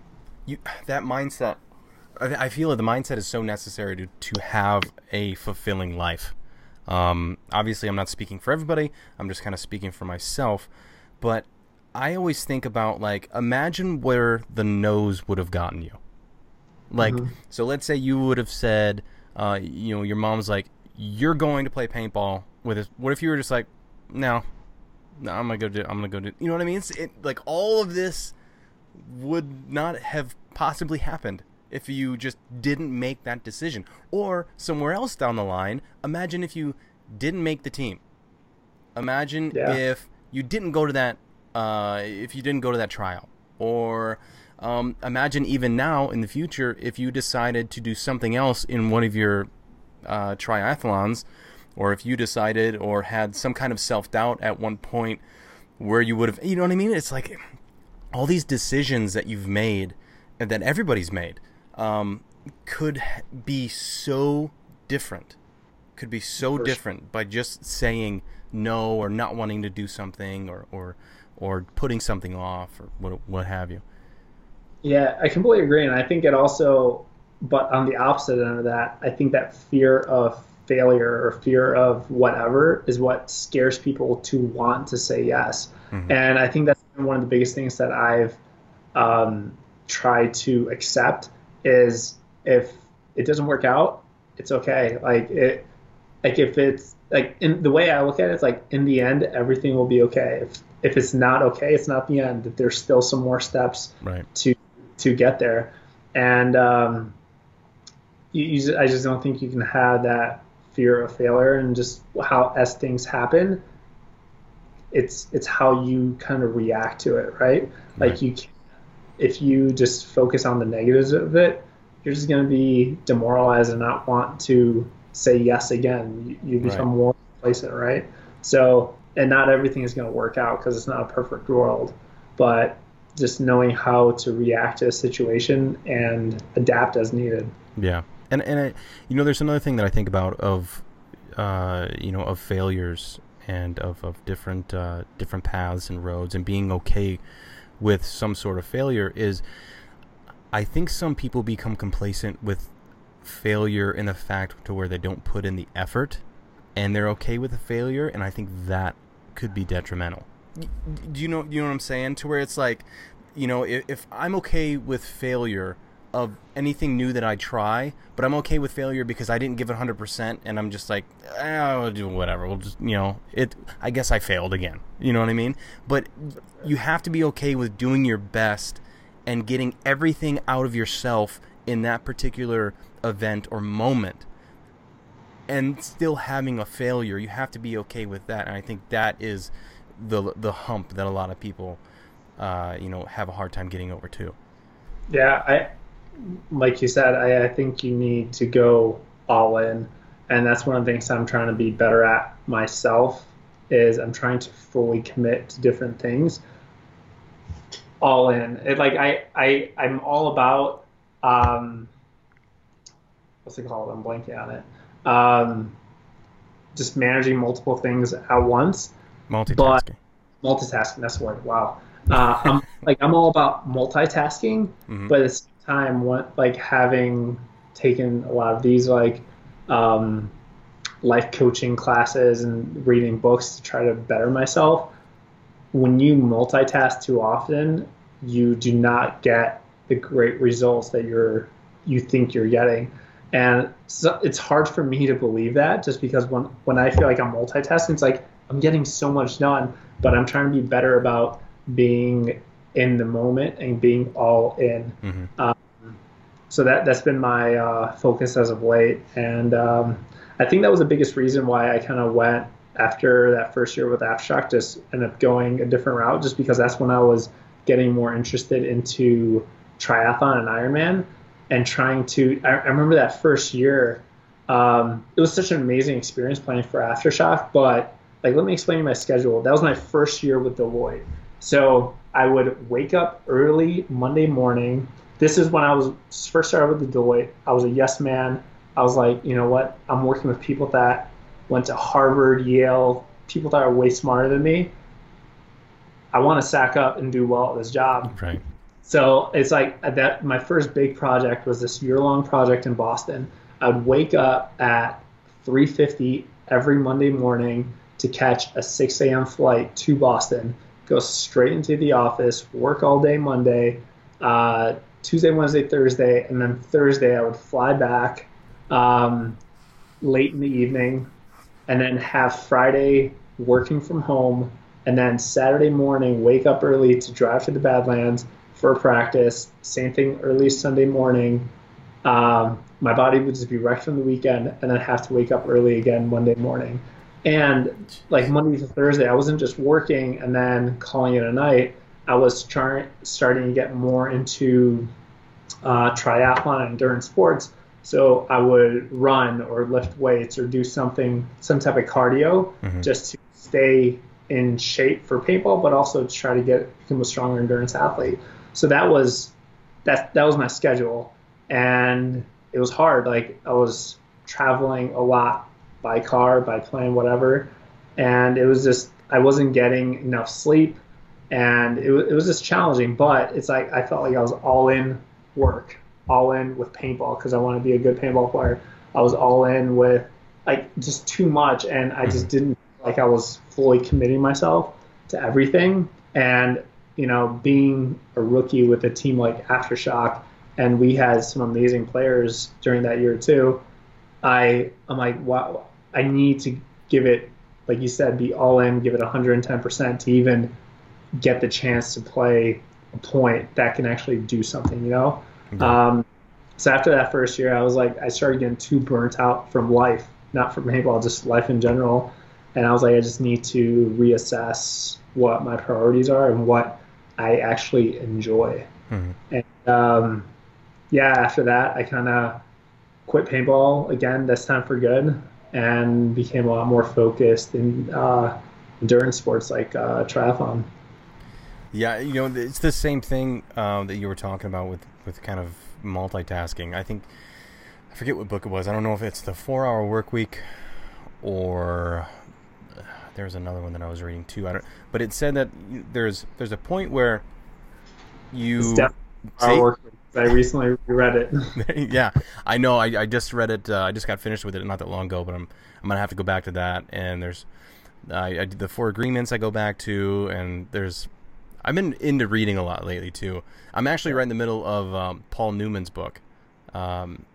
You that mindset i, I feel that the mindset is so necessary to, to have a fulfilling life. Um, obviously i'm not speaking for everybody. I'm just kind of speaking for myself. But i always think about like imagine where the nose would have gotten you. Like mm-hmm. so let's say you would have said uh, you know your mom's like you're going to play paintball with us what if you were just like no no, I'm gonna go do. I'm gonna go do. You know what I mean? It's it, like all of this would not have possibly happened if you just didn't make that decision. Or somewhere else down the line, imagine if you didn't make the team. Imagine yeah. if you didn't go to that. Uh, if you didn't go to that trial, or um, imagine even now in the future if you decided to do something else in one of your uh, triathlons or if you decided or had some kind of self doubt at one point where you would have, you know what I mean? It's like all these decisions that you've made and that everybody's made um, could be so different. Could be so different by just saying no or not wanting to do something or or or putting something off or what what have you. Yeah, I completely agree, and I think it also, but on the opposite end of that, I think that fear of failure or fear of whatever is what scares people to want to say yes. Mm-hmm. And I think that's one of the biggest things that I've um, tried to accept is if it doesn't work out, it's okay. Like it, like if it's like in the way I look at it, it's like in the end, everything will be okay. If if it's not okay, it's not the end. There's still some more steps right. to to get there, and um, you, you, I just don't think you can have that fear of failure and just how as things happen it's it's how you kind of react to it right, right. like you if you just focus on the negatives of it you're just going to be demoralized and not want to say yes again. You, you become right. more complacent, right? So, and not everything is going to work out because it's not a perfect world, but just knowing how to react to a situation and adapt as needed. Yeah, and and I, you know, there's another thing that I think about of, uh, you know, of failures and of of different uh, different paths and roads and being okay with some sort of failure is I think some people become complacent with failure in the fact to where they don't put in the effort and they're okay with the failure and I think that could be detrimental. Do you know you know what I'm saying to where it's like you know if, if I'm okay with failure of anything new that I try, but I'm okay with failure because I didn't give it 100% and I'm just like, oh, I'll do whatever. We'll just, you know, it I guess I failed again. You know what I mean? But you have to be okay with doing your best and getting everything out of yourself in that particular event or moment and still having a failure you have to be okay with that and i think that is the the hump that a lot of people uh, you know have a hard time getting over too yeah i like you said I, I think you need to go all in and that's one of the things i'm trying to be better at myself is i'm trying to fully commit to different things all in. It, like I, I, I'm all about um, what's it called? I'm blanking on it. Um, just managing multiple things at once. Multitasking. But multitasking. That's the word. Wow. Uh, I'm like I'm all about multitasking, mm-hmm. but same time, what like having taken a lot of these like um, life coaching classes and reading books to try to better myself when you multitask too often, you do not get the great results that you're you think you're getting. And so it's hard for me to believe that just because when when I feel like I'm multitasking, it's like I'm getting so much done, but I'm trying to be better about being in the moment and being all in. Mm-hmm. Um, so that that's been my uh, focus as of late, and um, I think that was the biggest reason why I kind of went after that first year with Aftershock, just ended up going a different route, just because that's when I was getting more interested into triathlon and Ironman, and trying to. I, I remember that first year. Um, it was such an amazing experience planning for Aftershock, but like let me explain my schedule. That was my first year with Deloitte. So I would wake up early Monday morning. This is when I was first started with the Deloitte. I was a yes man. I was like, you know what? I'm working with people that went to Harvard, Yale, people that are way smarter than me. I want to sack up and do well at this job. Right. So it's like that. My first big project was this year-long project in Boston. I would wake up at 3:50 every Monday morning to catch a 6 a.m. flight to Boston, go straight into the office, work all day Monday, uh, Tuesday, Wednesday, Thursday, and then Thursday I would fly back um, late in the evening, and then have Friday working from home, and then Saturday morning wake up early to drive to the Badlands for practice. Same thing early Sunday morning. Um, my body would just be wrecked from the weekend, and then have to wake up early again Monday morning. And like Monday to Thursday, I wasn't just working and then calling it a night. I was trying, starting to get more into uh, triathlon and endurance sports so I would run or lift weights or do something, some type of cardio, mm-hmm. just to stay in shape for paintball, but also to try to get become a stronger endurance athlete. So that was that that was my schedule, and it was hard. Like I was traveling a lot by car, by plane, whatever, and it was just I wasn't getting enough sleep, and it, it was just challenging. But it's like I felt like I was all in work all in with paintball because I want to be a good paintball player. I was all in with like just too much, and I just mm-hmm. didn't like I was fully committing myself to everything. And you know, being a rookie with a team like Aftershock, and we had some amazing players during that year too. I I'm like, wow, I need to give it, like you said, be all in, give it 110% to even get the chance to play a point that can actually do something, you know. Um, so after that first year, I was like, I started getting too burnt out from life, not from paintball, just life in general. And I was like, I just need to reassess what my priorities are and what I actually enjoy. Mm-hmm. And um, yeah, after that, I kind of quit paintball again, this time for good, and became a lot more focused in uh, endurance sports like uh, triathlon. Yeah, you know, it's the same thing uh, that you were talking about with, with kind of multitasking. I think, I forget what book it was. I don't know if it's the Four Hour Work Week or there's another one that I was reading too. I don't, but it said that there's there's a point where you. I recently read it. yeah, I know. I, I just read it. Uh, I just got finished with it not that long ago, but I'm I'm gonna have to go back to that. And there's I, I the four agreements I go back to, and there's I've been into reading a lot lately too. I'm actually right in the middle of um, Paul Newman's book. Um,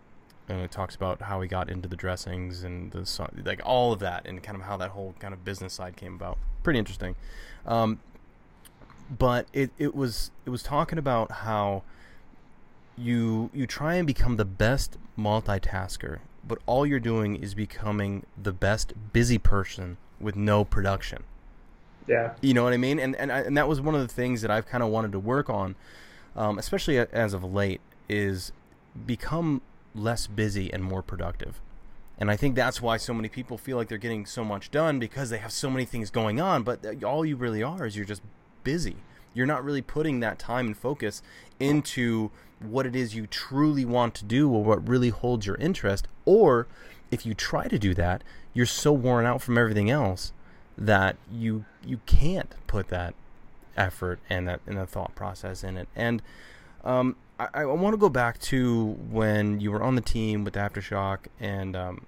and it talks about how he got into the dressings and the like all of that and kind of how that whole kind of business side came about. Pretty interesting. Um, but it, it was it was talking about how you you try and become the best multitasker, but all you're doing is becoming the best busy person with no production. Yeah. You know what I mean? And and I, and that was one of the things that I've kind of wanted to work on, um, especially as of late, is become less busy and more productive. And I think that's why so many people feel like they're getting so much done because they have so many things going on. But all you really are is you're just busy. You're not really putting that time and focus into what it is you truly want to do or what really holds your interest. Or if you try to do that, you're so worn out from everything else that you you can't put that effort and that and the thought process in it. And um, I, I want to go back to when you were on the team with Aftershock, and um,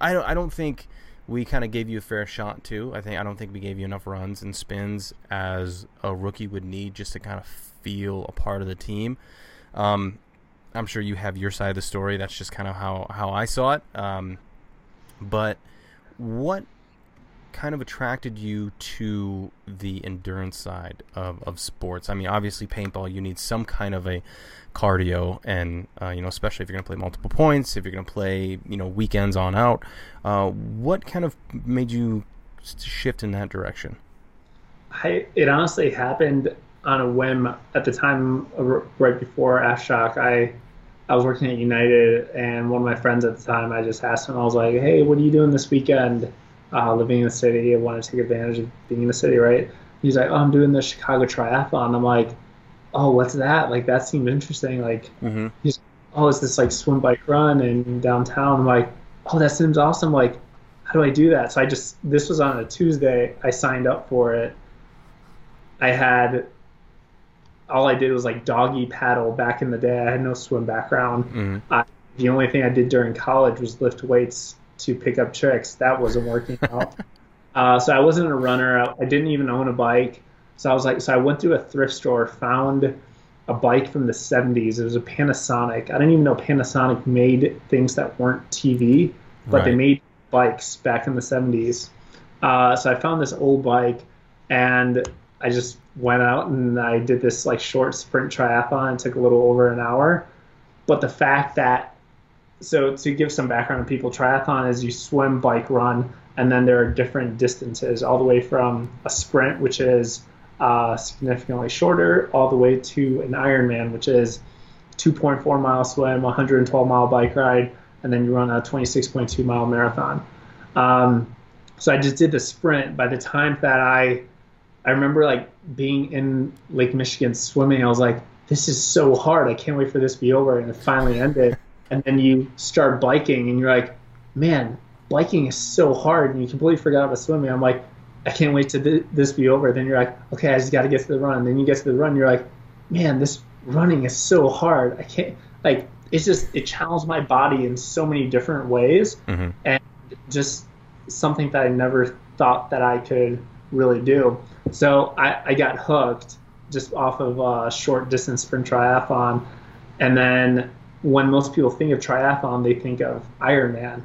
I don't I don't think we kind of gave you a fair shot too. I think I don't think we gave you enough runs and spins as a rookie would need just to kind of feel a part of the team. Um, I'm sure you have your side of the story. That's just kind of how how I saw it. Um, but what kind of attracted you to the endurance side of, of sports? I mean, obviously, paintball, you need some kind of a cardio, and uh, you know, especially if you're going to play multiple points, if you're going to play, you know, weekends on out. Uh, what kind of made you shift in that direction? I, it honestly happened on a whim at the time, right before Aftershock. I I was working at United, and one of my friends at the time, I just asked him, I was like, "Hey, what are you doing this weekend?" uh, living in the city. I want to take advantage of being in the city, right? He's like, oh, I'm doing the Chicago Triathlon. I'm like, oh, what's that? Like, that seemed interesting. Like, mm-hmm. he's, oh, it's this like swim, bike, run in downtown. I'm like, oh, that seems awesome. Like, how do I do that? So I just, this was on a Tuesday. I signed up for it. I had, all I did was like doggy paddle back in the day. I had no swim background. Mm-hmm. I, the only thing I did during college was lift weights to pick up tricks. That wasn't working out. uh, so I wasn't a runner. I, I, didn't even own a bike. So I was like, so I went through a thrift store, found a bike from the 70s. It was a Panasonic. I didn't even know Panasonic made things that weren't TV, but right. they made bikes back in the 70s. Uh, so I found this old bike and I just went out and I did this like short sprint triathlon. It took a little over an hour. But the fact that so to give some background to people, triathlon is you swim, bike, run, and then there are different distances, all the way from a sprint, which is uh, significantly shorter, all the way to an Ironman, which is 2.4 mile swim, 112 mile bike ride, and then you run a 26.2 mile marathon. Um, so I just did the sprint. By the time that I, I remember like being in Lake Michigan swimming, I was like, this is so hard. I can't wait for this to be over, and it finally ended and then you start biking and you're like, man, biking is so hard, and you completely forgot about swimming. I'm like, I can't wait to th- this be over. Then you're like, okay, I just got to get to the run. Then you get to the run, you're like, man, this running is so hard. I can't like. It's just it challenged my body in so many different ways, mm-hmm. and just something that I never thought that I could really do. So I, I got hooked just off of a short distance sprint triathlon, and then when most people think of triathlon, they think of Ironman.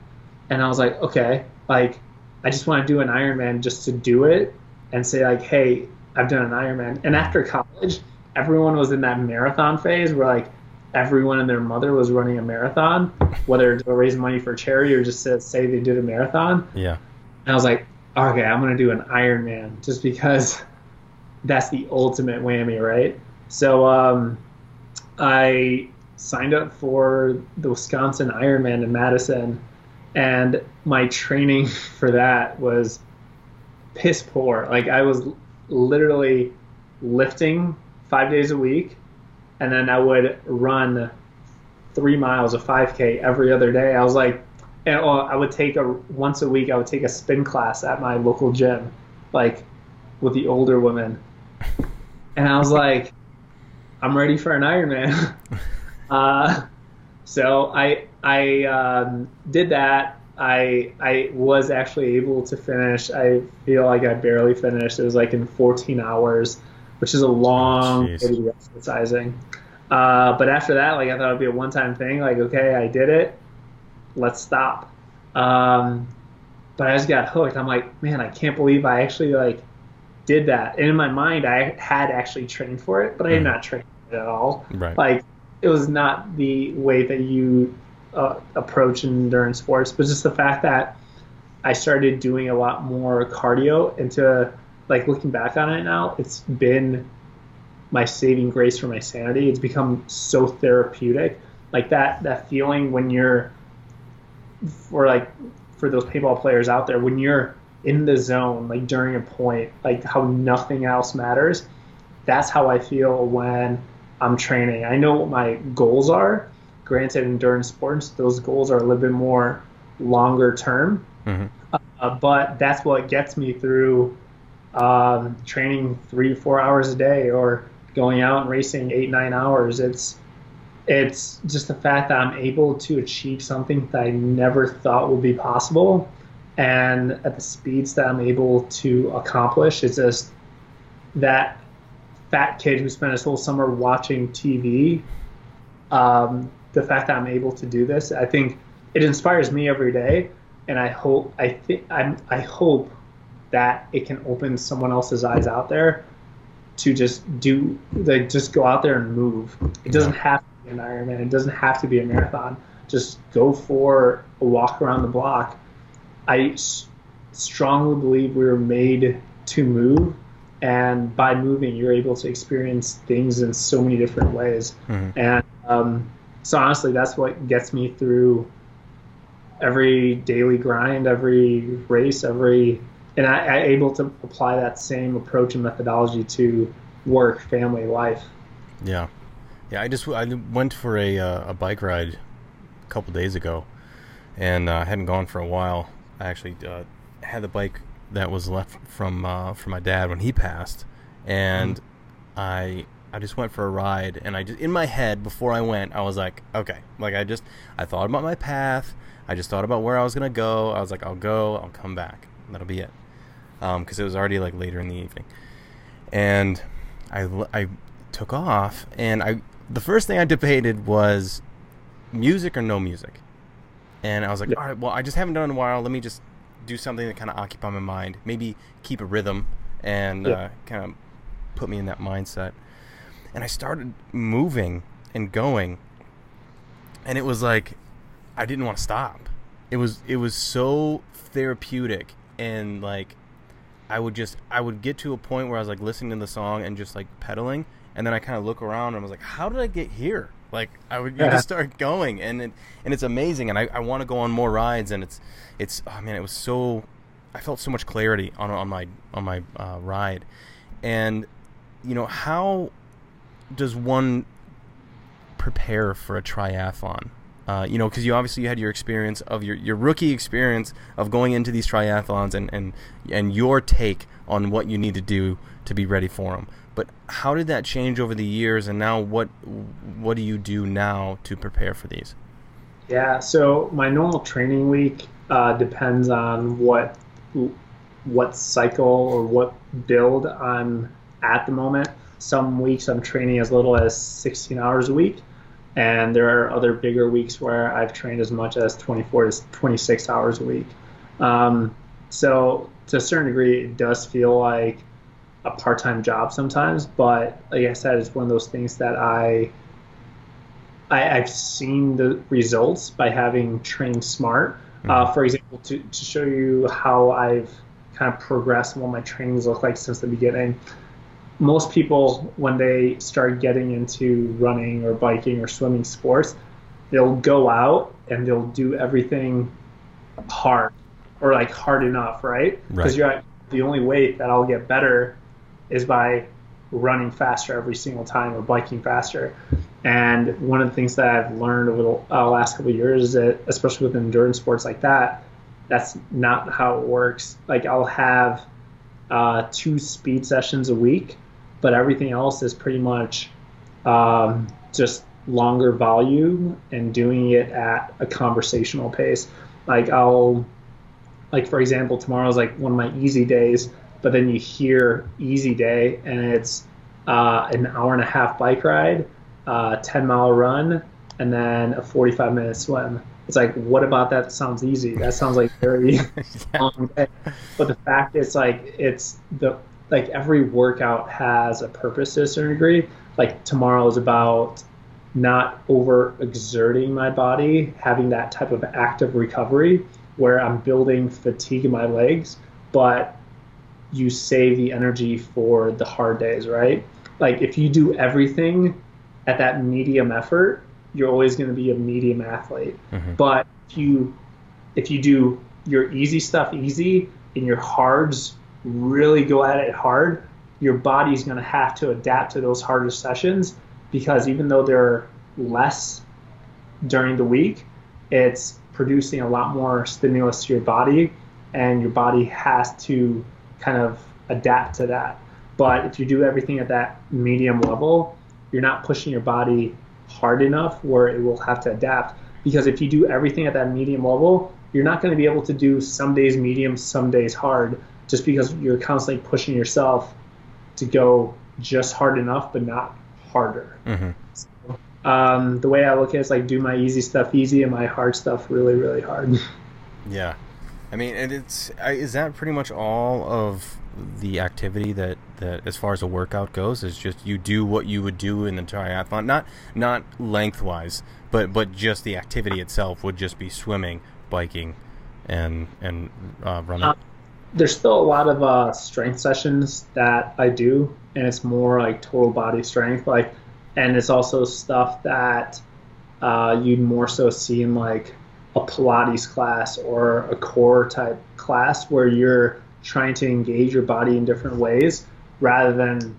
And I was like, okay, like I just want to do an Ironman just to do it and say like, hey, I've done an Ironman. And after college, everyone was in that marathon phase where like everyone and their mother was running a marathon, whether to raise money for charity or just to say they did a marathon. Yeah. And I was like, okay, I'm gonna do an Ironman just because that's the ultimate whammy, right? So um, I signed up for the Wisconsin Ironman in Madison, and my training for that was piss poor. Like I was literally lifting five days a week, and then I would run three miles of 5K every other day. I was like, and oh, I would take a once a week. I would take a spin class at my local gym, like with the older women, and I was like, I'm ready for an Ironman. uh, so I I um, did that. I I was actually able to finish. I feel like I barely finished. It was like in 14 hours, which is a long Jeez. day to be exercising. Uh, but after that, like I thought it'd be a one-time thing. Like, okay, I did it. Let's stop. Um, but I just got hooked. I'm like, man, I can't believe I actually like did that. And in my mind, I had actually trained for it, but I did Mhm. not train for it at all. Right. Like, it was not the way that you uh, approach endurance sports, but just the fact that I started doing a lot more cardio. And to like looking back on it now, it's been my saving grace for my sanity. It's become so therapeutic. Like that that feeling when you're for like for those paintball players out there when you're in the zone like during a point like how nothing else matters that's how i feel when i'm training. I know what my goals are. Granted endurance sports those goals are a little bit more longer term. Hmm uh, but that's what gets me through um, training three four hours a day or going out and racing eight nine hours. It's it's just the fact that i'm able to achieve something that i never thought would be possible and at the speeds that i'm able to accomplish it's just that fat kid who spent his whole summer watching tv um, the fact that i'm able to do this i think it inspires me every day and I hope I think I'm I hope that it can open someone else's eyes out there to just do like just go out there and move. It doesn't have an Ironman. It doesn't have to be a marathon. Just go for a walk around the block. I s- strongly believe we were made to move, and by moving, you're able to experience things in so many different ways. hmm And um, so honestly, that's what gets me through every daily grind, every race, every and I, I able to apply that same approach and methodology to work, family, life. Yeah, yeah. I just I went for a uh, a bike ride a couple days ago, and uh, hadn't gone for a while. I actually uh, had the bike that was left from uh, from my dad when he passed, and I I just went for a ride, and I just in my head before I went, I was like, okay, like I just I thought about my path. I just thought about where I was gonna go. I was like, I'll go, I'll come back. That'll be it, because it was already like later in the evening, and I I took off, and I the first thing I debated was music or no music, and I was like, Yeah. all right, well, I just haven't done it in a while. Let me just do something that kind of occupy my mind, maybe keep a rhythm, and Yeah. uh, kind of put me in that mindset. And I started moving and going, and it was like I didn't want to stop. It was it was so therapeutic and like I would just I would get to a point where I was like listening to the song and just like pedaling and then I kind of look around and I was like how did I get here? Like I would Yeah. just start going and it, and it's amazing and I, I want to go on more rides and it's it's oh man it was so I felt so much clarity on on my on my uh, ride and you know how does one prepare for a triathlon? Uh, you know, because you obviously you had your experience of your, your rookie experience of going into these triathlons and, and and your take on what you need to do to be ready for them. But how did that change over the years, and now what what do you do now to prepare for these? Yeah, so my normal training week uh, depends on what what cycle or what build I'm at the moment. Some weeks I'm training as little as 16 hours a week, and there are other bigger weeks where I've trained as much as 24 to 26 hours a week. Um, so to a certain degree, it does feel like a part-time job sometimes, but like I said, it's one of those things that I I, I've seen the results by having trained smart. Uh, for example, to, to show you how I've kind of progressed and what my trainings look like since the beginning. most people when they start getting into running or biking or swimming sports, they'll go out and they'll do everything hard or like hard enough, right? Because Right. you're like, the only way that I'll get better is by running faster every single time or biking faster. And one of the things that I've learned over the uh, last couple of years is that, especially with endurance sports like that, that's not how it works. Like I'll have uh, two speed sessions a week, but everything else is pretty much um, just longer volume and doing it at a conversational pace. Like I'll, like for example, tomorrow's like one of my easy days, but then you hear easy day and it's uh, an hour and a half bike ride, uh, 10 mile run, and then a 45 minute swim. It's like, what about that sounds easy? That sounds like very long day. But the fact is, like, it's the like every workout has a purpose to a certain degree. Like tomorrow is about not over exerting my body, having that type of active recovery where I'm building fatigue in my legs, but you save the energy for the hard days, right? Like if you do everything at that medium effort, you're always going to be a medium athlete. Mhm. But if you if you do your easy stuff easy and your hards really go at it hard, your body's going to have to adapt to those harder sessions because even though they're less during the week, it's producing a lot more stimulus to your body, and your body has to kind of adapt to that. But if you do everything at that medium level, you're not pushing your body hard enough where it will have to adapt. Because if you do everything at that medium level, you're not going to be able to do some days medium, some days hard, just because you're constantly pushing yourself to go just hard enough, but not harder. hmm Um, the way I look at it is like do my easy stuff easy and my hard stuff really, really hard. Yeah, I mean, and it's is that pretty much all of the activity that that as far as a workout goes is just you do what you would do in the triathlon, not not lengthwise, but but just the activity itself would just be swimming, biking, and and uh, running. Uh, There's still a lot of uh, strength sessions that I do, and it's more like total body strength. Like, and it's also stuff that uh, you'd more so see in like a Pilates class or a core type class where you're trying to engage your body in different ways rather than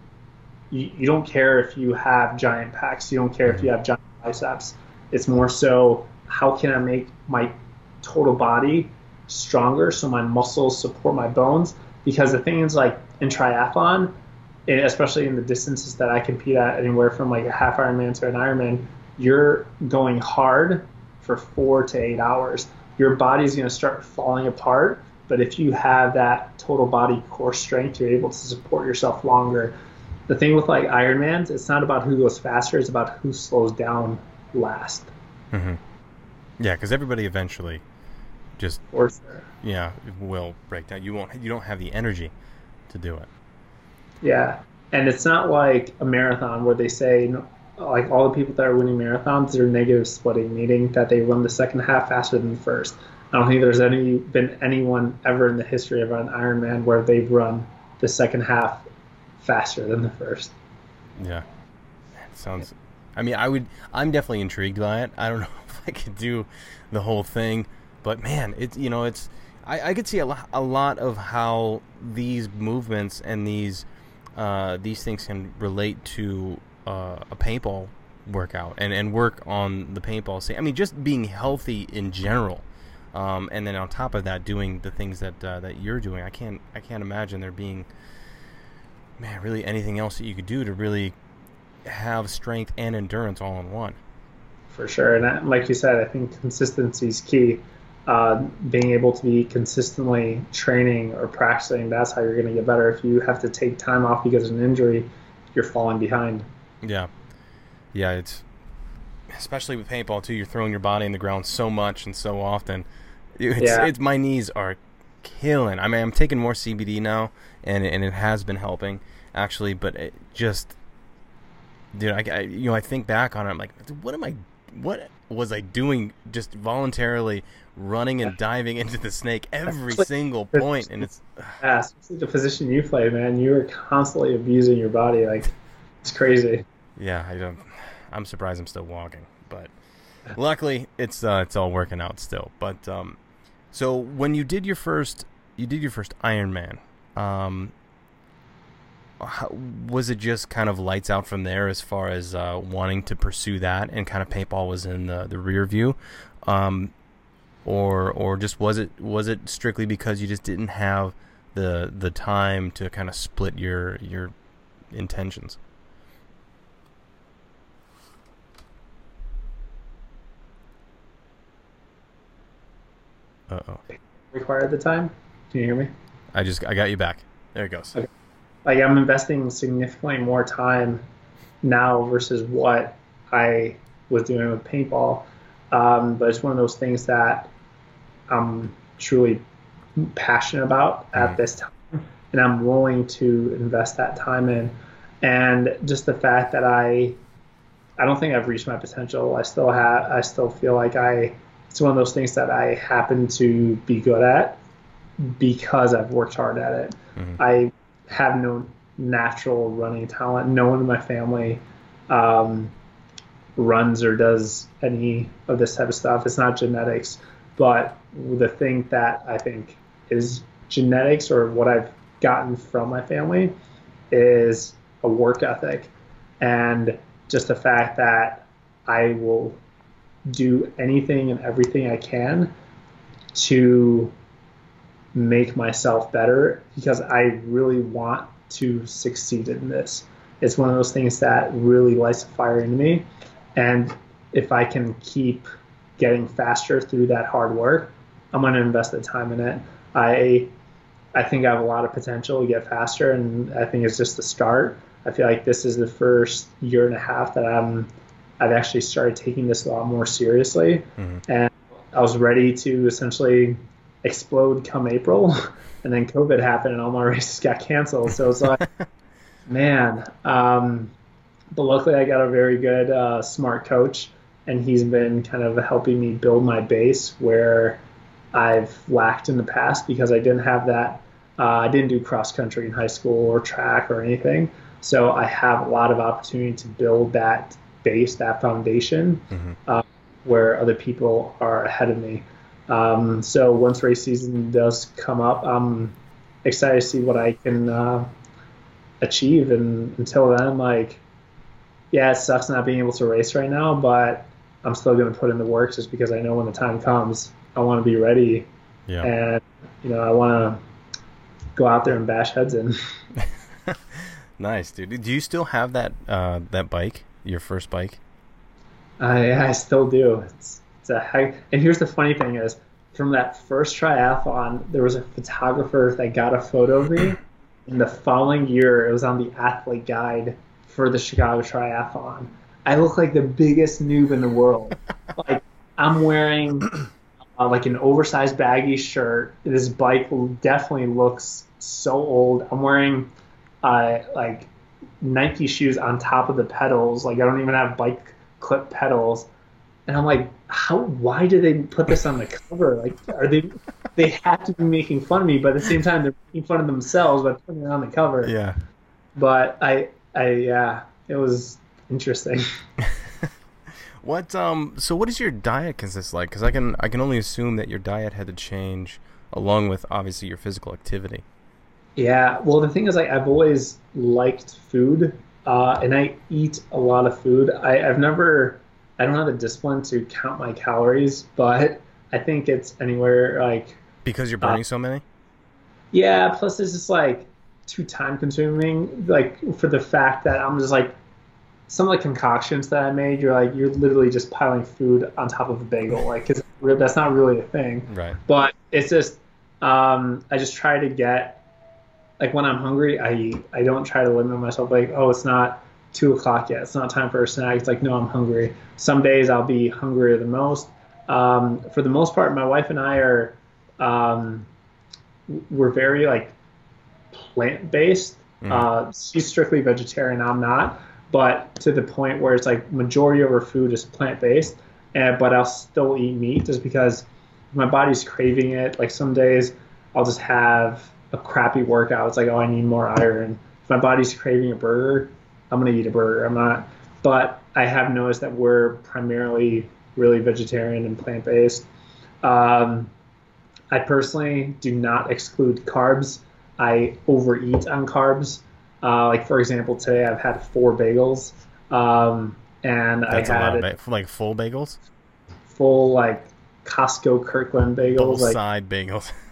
you, you don't care if you have giant pecs, you don't care if you have giant biceps. It's more so how can I make my total body stronger so my muscles support my bones? Because the thing is, like in triathlon, especially in the distances that I compete at, anywhere from like a half Ironman to an Ironman, you're going hard for four to eight hours. Your body's going to start falling apart. But if you have that total body core strength, you're able to support yourself longer. The thing with like Ironmans, it's not about who goes faster; it's about who slows down last. hmm Yeah, because everybody eventually just sure. yeah will break down. You won't you don't have the energy to do it. Yeah, and it's not like a marathon where they say like all the people that are winning marathons they're negative splitting, meaning that they run the second half faster than the first. I don't think there's any been anyone ever in the history of an Ironman where they've run the second half faster than the first. Yeah, sounds. I mean, I would. I'm definitely intrigued by it. I don't know if I could do the whole thing, but man, it's you know, it's. I, I could see a lot, a lot of how these movements and these uh, these things can relate to uh, a paintball workout and, and work on the paintball. Say, I mean, just being healthy in general, um, and then on top of that, doing the things that uh, that you're doing. I can't I can't imagine there being man really anything else that you could do to really have strength and endurance all in one. for sure. And I- like you said, I think consistency is key. Uh, being able to be consistently training or practicing, that's how you're going to get better. If you have to take time off because of an injury, you're falling behind. Yeah, yeah, it's especially with paintball too. You're throwing your body in the ground so much and so often. It's, Yeah. it's my knees are killing. I mean, I'm taking more CBD now, and and it has been helping actually. But it just, dude, I, I you know I think back on it. I'm like, what am I? what was I doing? Just voluntarily running and diving into the snake every single point, and it's yeah, especially the position you play, man. You are constantly abusing your body, like it's crazy. Yeah, I don't. I'm surprised I'm still walking, but luckily it's uh, it's all working out still. But um, so when you did your first, you did your first Ironman. Um, how, was it just kind of lights out from there as far as uh, wanting to pursue that and kind of paintball was in the, the rear view um, or or just was it was it strictly because you just didn't have the the time to kind of split your your intentions uh-oh required the time can you hear me i just i got you back there it goes okay like I'm investing significantly more time now versus what I was doing with paintball. Um, but it's one of those things that I'm truly passionate about at mm-hmm. this time, and I'm willing to invest that time in. And just the fact that I, I don't think I've reached my potential. I still have. I still feel like I. It's one of those things that I happen to be good at because I've worked hard at it. Mm-hmm. I have no natural running talent. No one in my family um, runs or does any of this type of stuff. It's not genetics, but the thing that I think is genetics or what I've gotten from my family is a work ethic and just the fact that I will do anything and everything I can to make myself better because I really want to succeed in this. It's one of those things that really lights a fire in me. And if I can keep getting faster through that hard work, I'm going to invest the time in it. I I think I have a lot of potential to get faster, and I think it's just the start. I feel like this is the first year and a half that I'm I've actually started taking this a lot more seriously, mm-hmm. and I was ready to essentially explode come April, and then COVID happened and all my races got canceled. So it's like, man. Um, but luckily, I got a very good, uh, smart coach, and he's been kind of helping me build my base where I've lacked in the past because I didn't have that. Uh, I didn't do cross country in high school or track or anything. So I have a lot of opportunity to build that base, that foundation, mm-hmm. uh, where other people are ahead of me. Um, so once race season does come up, I'm excited to see what I can uh, achieve. And until then, like, yeah, it sucks not being able to race right now, but I'm still going to put in the work just because I know when the time comes, I want to be ready. Yeah. And, you know, I want to go out there and bash heads in. nice, dude. Do you still have that uh, that bike, your first bike? I I still do. It's it's a heck. And here's the funny thing is, from that first triathlon, there was a photographer that got a photo of me. In the following year, it was on the athlete guide for the Chicago Triathlon. I look like the biggest noob in the world. like I'm wearing uh, like an oversized baggy shirt. This bike definitely looks so old. I'm wearing uh, like Nike shoes on top of the pedals. Like I don't even have bike clip pedals and I'm like, how? Why did they put this on the cover? Like, are they? They have to be making fun of me, but at the same time, they're making fun of themselves by putting it on the cover. Yeah. But I, I, yeah, it was interesting. what? Um. So, what does your diet consist like? Because I can, I can only assume that your diet had to change along with obviously your physical activity. Yeah. Well, the thing is, like, I've always liked food, uh, and I eat a lot of food. I, I've never I don't have the discipline to count my calories, but I think it's anywhere like because you're burning uh, so many. Yeah, plus it's just like too time consuming. Like for the fact that I'm just like some of the concoctions that I made, you're like you're literally just piling food on top of a bagel. Like that's not really a thing. Right. But it's just um, I just try to get like when I'm hungry, I eat. I don't try to limit myself. Like oh, it's not two o'clock yet. It's not time for a snack. It's like, no, I'm hungry. Some days I'll be hungrier than most. Um, for the most part, my wife and I are, um, we're very like plant based. Mm. Uh, she's strictly vegetarian. I'm not, but to the point where it's like majority of our food is plant based, and but I'll still eat meat just because my body's craving it. Like some days I'll just have a crappy workout. It's like oh I need more iron. If my body's craving a burger, I'm gonna eat a burger. I'm not. But I have noticed that we're primarily really vegetarian and plant based. Um, I personally do not exclude carbs. I overeat on carbs. Uh, like for example, today I've had four bagels, um, and That's I a lot had of ba- like full bagels, full like Costco Kirkland bagels. double Like, side bagels.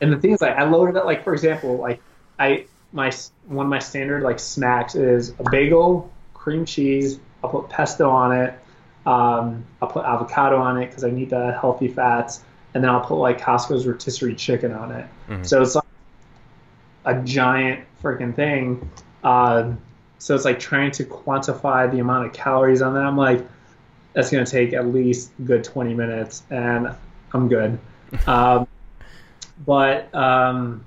and the thing is, like, I loaded it. Like for example, like I my one of my standard like snacks is a bagel, cream cheese. I'll put pesto on it. Um, I'll put avocado on it because I need the healthy fats, and then I'll put like Costco's rotisserie chicken on it. Mhm. So it's like a giant freaking thing. Um, so it's like trying to quantify the amount of calories on that. I'm like, that's gonna take at least a good 20 minutes, and I'm good. um, but um,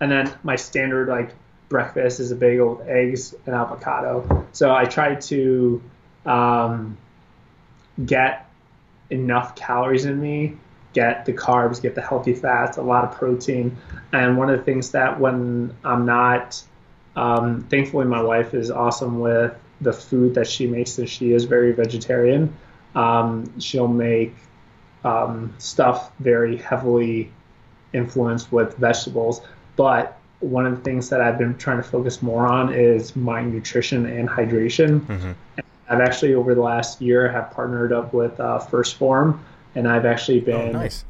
and then my standard like breakfast is a bagel with eggs and avocado. So I try to um, get enough calories in me, get the carbs, get the healthy fats, a lot of protein. And one of the things that when I'm not, um, thankfully, my wife is awesome with the food that she makes, and she is very vegetarian. Um, she'll make um, stuff very heavily influenced with vegetables. But one of the things that I've been trying to focus more on is my nutrition and hydration. Mhm. I've actually over the last year have partnered up with uh, First Form, and I've actually Oh, been nice.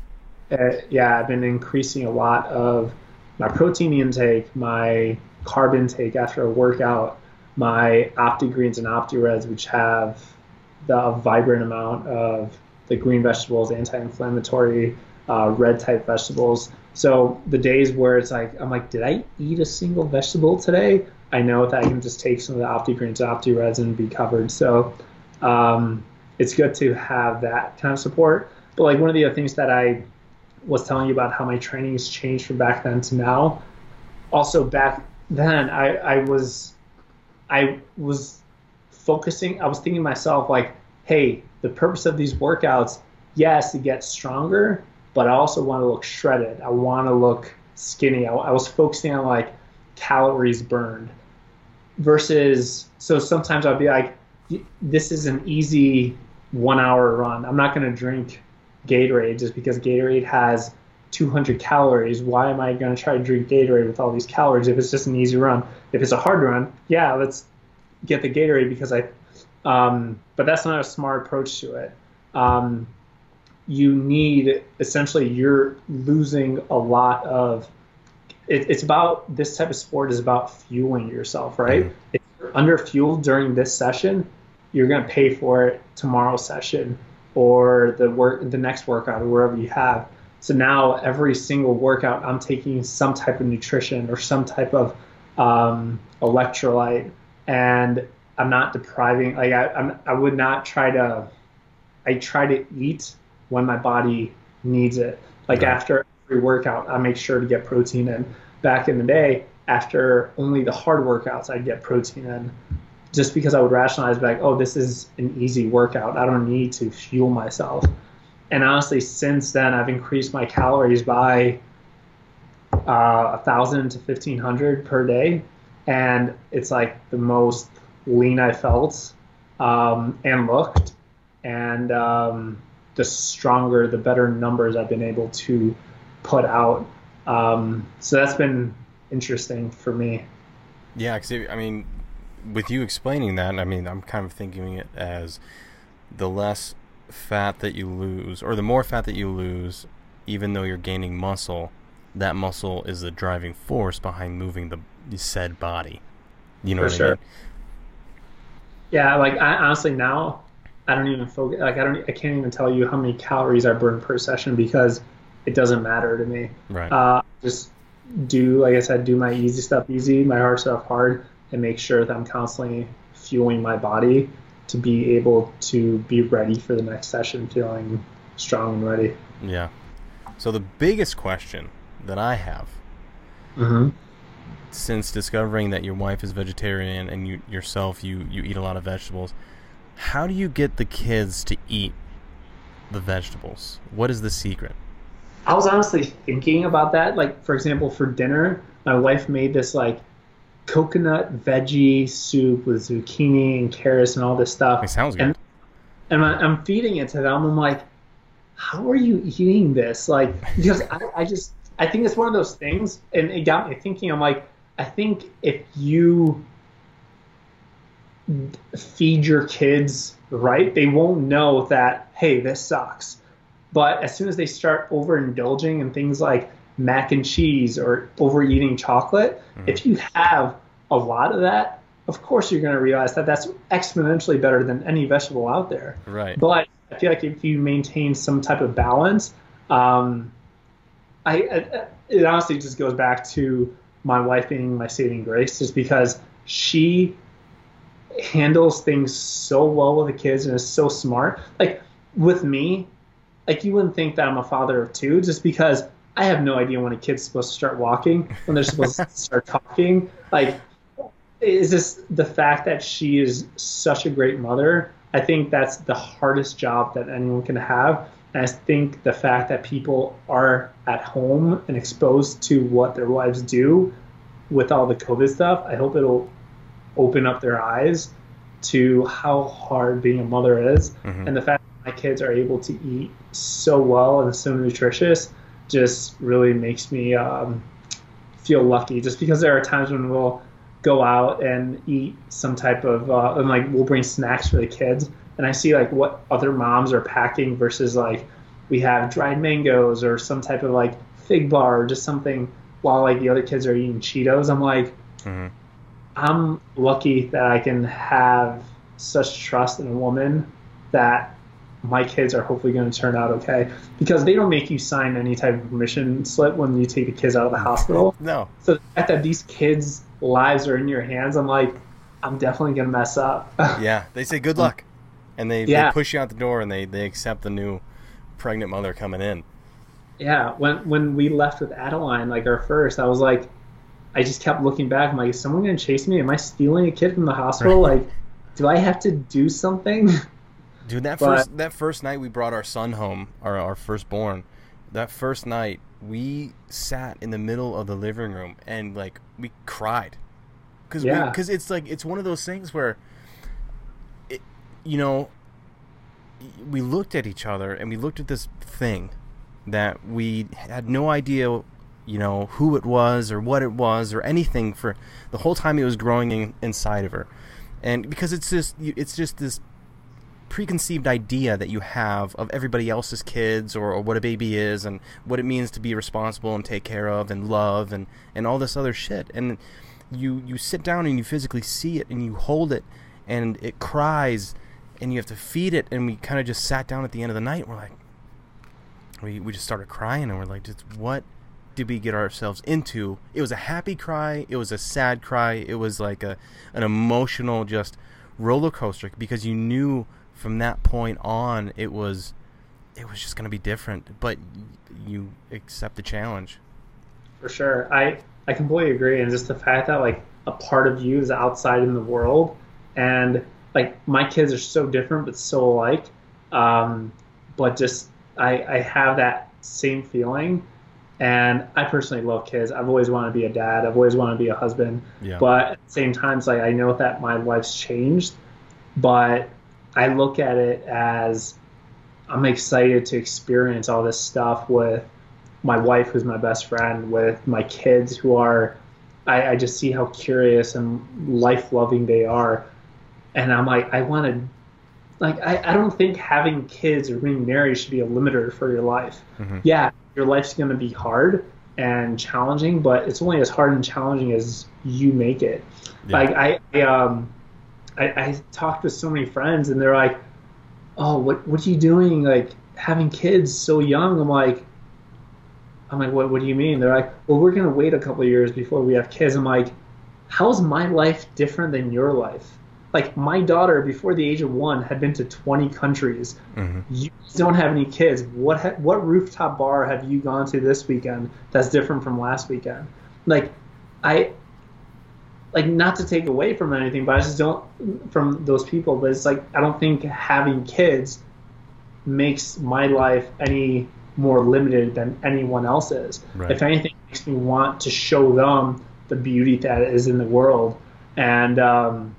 uh, yeah, I've been increasing a lot of my protein intake, my carb intake after a workout, my OptiGreens and OptiReds, which have the vibrant amount of the green vegetables, anti-inflammatory, uh, red type vegetables. So the days where it's like I'm like, did I eat a single vegetable today? I know that I can just take some of the OptiGreens, OptiReds, and be covered. So um, it's good to have that kind of support. But like one of the other things that I was telling you about how my training has changed from back then to now. Also back then I, I was I was focusing I was thinking myself like, hey, the purpose of these workouts, yes, to get stronger, but I also want to look shredded. I want to look skinny. I, I was focusing on like calories burned versus so sometimes I'll be like, this is an easy one hour run. I'm not going to drink Gatorade just because Gatorade has 200 calories. Why am I going to try to drink Gatorade with all these calories if it's just an easy run? If it's a hard run, yeah, let's get the Gatorade because I. Um, but that's not a smart approach to it. Um, you need essentially you're losing a lot of. It, it's about this type of sport is about fueling yourself, right? Mhm. If you're under fueled during this session, you're going to pay for it tomorrow's session or the work the next workout or wherever you have. So now every single workout, I'm taking some type of nutrition or some type of um, electrolyte, and I'm not depriving. Like I, I'm, I would not try to. I try to eat when my body needs it. Like Right. after every workout, I make sure to get protein in. Back in the day, after only the hard workouts, I'd get protein in just because I would rationalize like, oh, this is an easy workout. I don't need to fuel myself. And honestly, since then, I've increased my calories by uh, a thousand to fifteen hundred per day, and it's like the most lean I felt um, and looked, and um, the stronger, the better numbers I've been able to put out. Um, so that's been interesting for me. Yeah, because I mean, with you explaining that, I mean, I'm kind of thinking it as the less fat that you lose, or the more fat that you lose, even though you're gaining muscle, that muscle is the driving force behind moving the said body. You know For what I sure. mean? Yeah, like I honestly now I don't even focus. Like I don't. I can't even tell you how many calories I burn per session because it doesn't matter to me. Right. Uh, just do like I said, do my easy stuff easy, my hard stuff hard, and make sure that I'm constantly fueling my body to be able to be ready for the next session, feeling strong and ready. yeah. So the biggest question that I have Mm-hmm. since discovering that your wife is vegetarian and you yourself you you eat a lot of vegetables, how do you get the kids to eat the vegetables? What is the secret? I was honestly thinking about that. Like, for example, for dinner, my wife made this like coconut veggie soup with zucchini and carrots and all this stuff. It sounds good. And, and I'm feeding it to them. I'm like, how are you eating this? Like, because I, I just, I think it's one of those things. And it got me thinking, I'm like, I think if you feed your kids right, they won't know that, hey, this sucks. But as soon as they start overindulging in things like mac and cheese or overeating chocolate, mm-hmm. if you have a lot of that, of course you're going to realize that that's exponentially better than any vegetable out there. Right. But I feel like if you maintain some type of balance, um, I, I, it honestly just goes back to my wife being my saving grace, just because she handles things so well with the kids and is so smart. Like with me, like you wouldn't think that I'm a father of two, just because I have no idea when a kid's supposed to start walking, when they're supposed to start talking. Like, is this the fact that she is such a great mother? I think that's the hardest job that anyone can have. And I think the fact that people are at home and exposed to what their wives do with all the COVID stuff, I hope it'll open up their eyes to how hard being a mother is. Mm-hmm. And the fact that my kids are able to eat so well and so nutritious just really makes me um, feel lucky. Just because there are times when we'll go out and eat some type of uh, and like we'll bring snacks for the kids and i see like what other moms are packing versus like we have dried mangoes or some type of like fig bar or just something while like the other kids are eating cheetos i'm like mm-hmm. I'm lucky that i can have such trust in a woman that my kids are hopefully going to turn out okay because they don't make you sign any type of permission slip when you take the kids out of the hospital no so the fact that these kids lives are in your hands, I'm like, I'm definitely gonna mess up. yeah, they say good luck, and they, yeah. they push you out the door, and they they accept the new pregnant mother coming in. Yeah, when when we left with Adeline, like our first, I was like, I just kept looking back. I'm like, is someone gonna chase me? Am I stealing a kid from the hospital? Right. Like, do I have to do something? Dude, that but, first that first night we brought our son home, our our firstborn. That first night, we sat in the middle of the living room and like we cried because yeah. because it's like it's one of those things where it you know we looked at each other and we looked at this thing that we had no idea you know who it was or what it was or anything for the whole time it was growing in, inside of her and because it's just it's just this preconceived idea that you have of everybody else's kids or, or, what a baby is and what it means to be responsible and take care of and love and, and all this other shit. And you, you sit down and you physically see it and you hold it and it cries and you have to feed it. And we kind of just sat down at the end of the night. And we're like, we, we just started crying and we're like, just what did we get ourselves into? It was a happy cry. It was a sad cry. It was like a, an emotional just roller coaster because you knew from that point on, it was it was just going to be different. But you accept the challenge. For sure, I I completely agree, and just the fact that like a part of you is outside in the world, and like my kids are so different but so alike. Um, but just I I have that same feeling. And I personally love kids. I've always wanted to be a dad. I've always wanted to be a husband. Yeah. But at the same time, it's like I know that my life's changed, but I look at it as I'm excited to experience all this stuff with my wife, who's my best friend, with my kids, who are, I, I just see how curious and life loving they are. And I'm like, I want to, like, I, I don't think having kids or being married should be a limiter for your life. Mm-hmm. Yeah, your life's going to be hard and challenging, but it's only as hard and challenging as you make it. Yeah. Like, I, I um, I, I talked with so many friends and they're like, "Oh, what what are you doing? Like having kids so young?" I'm like, I'm like, "What what do you mean?" They're like, "Well, we're gonna wait a couple years before we have kids." I'm like, "How's my life different than your life?" Like my daughter, before the age of one, had been to 20 countries. Mm-hmm. You don't have any kids. What ha- what rooftop bar have you gone to this weekend that's different from last weekend? Like, I like not to take away from anything, but I just don't from those people. But it's like I don't think having kids makes my life any more limited than anyone else's. Right. If anything, it makes me want to show them the beauty that is in the world. And um,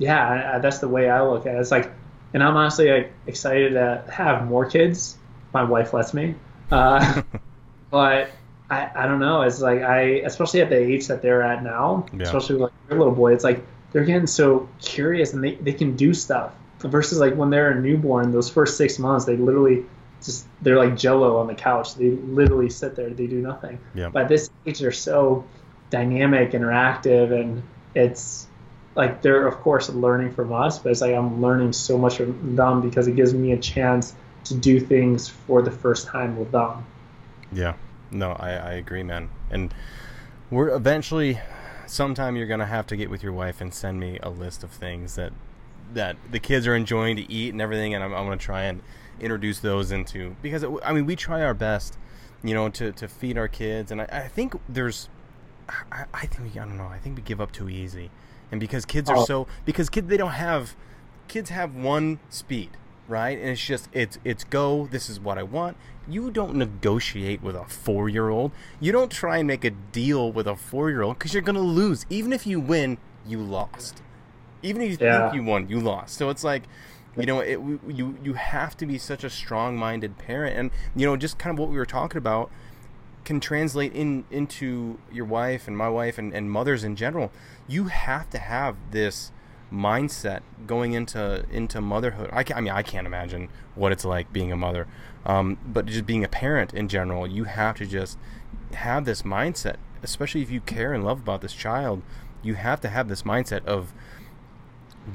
yeah, that's the way I look at it. It's like, and I'm honestly like, excited to have more kids. My wife lets me. Uh, but I, I don't know. It's like I, especially at the age that they're at now, yeah. especially like your little boy, it's like they're getting so curious and they, they can do stuff versus like when they're a newborn, those first six months, they literally just, they're like jello on the couch. They literally sit there, they do nothing. Yeah. But at this age, they're so dynamic, interactive, and it's like they're, of course, learning from us, but it's like I'm learning so much from them because it gives me a chance to do things for the first time with them. Yeah. No, I, I agree, man. And we're eventually, sometime you're gonna have to get with your wife and send me a list of things that that the kids are enjoying to eat and everything, and I'm, I'm gonna try and introduce those into because it, I mean we try our best, you know, to, to feed our kids, and I, I think there's, I, I think we I don't know I think we give up too easy, and because kids are oh. so because kids they don't have, kids have one speed right? And it's just it's it's go. This is what I want. You don't negotiate with a four year old. You don't try and make a deal with a four year old because you're gonna lose. Even if you win, you lost. Even if you yeah. think you won, you lost. So it's like, you know, it, you you have to be such a strong minded parent, and you know, just kind of what we were talking about can translate in into your wife and my wife and, and mothers in general. You have to have this mindset going into into motherhood. I, can, I mean, I can't imagine what it's like being a mother, um, but just being a parent in general. You have to just have this mindset, especially if you care and love about this child. You have to have this mindset of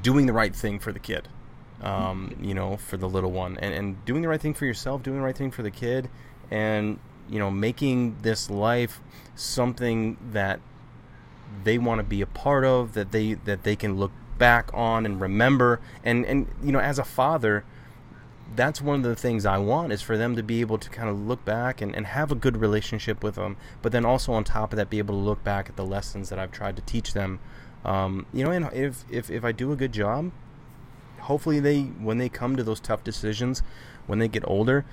doing the right thing for the kid, um, you know, for the little one, and, and doing the right thing for yourself, doing the right thing for the kid, and you know, making this life something that they want to be a part of, that they that they can look back on and remember and and you know as a father that's one of the things I want is for them to be able to kind of look back and, and have a good relationship with them, but then also on top of that, be able to look back at the lessons that I've tried to teach them. Um, you know, and if, if, if I do a good job, hopefully they, when they come to those tough decisions, when they get older,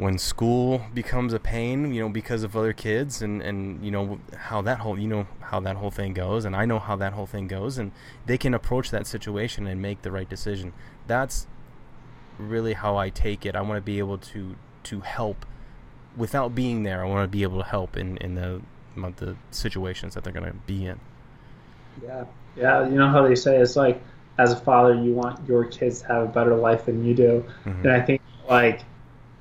when school becomes a pain, you know, because of other kids and, and you know how that whole you know how that whole thing goes and I know how that whole thing goes and they can approach that situation and make the right decision. That's really how I take it. I want to be able to to help without being there. I want to be able to help in in the the situations that they're going to be in. Yeah. Yeah, you know how they say it's like as a father you want your kids to have a better life than you do. Mm-hmm. And I think like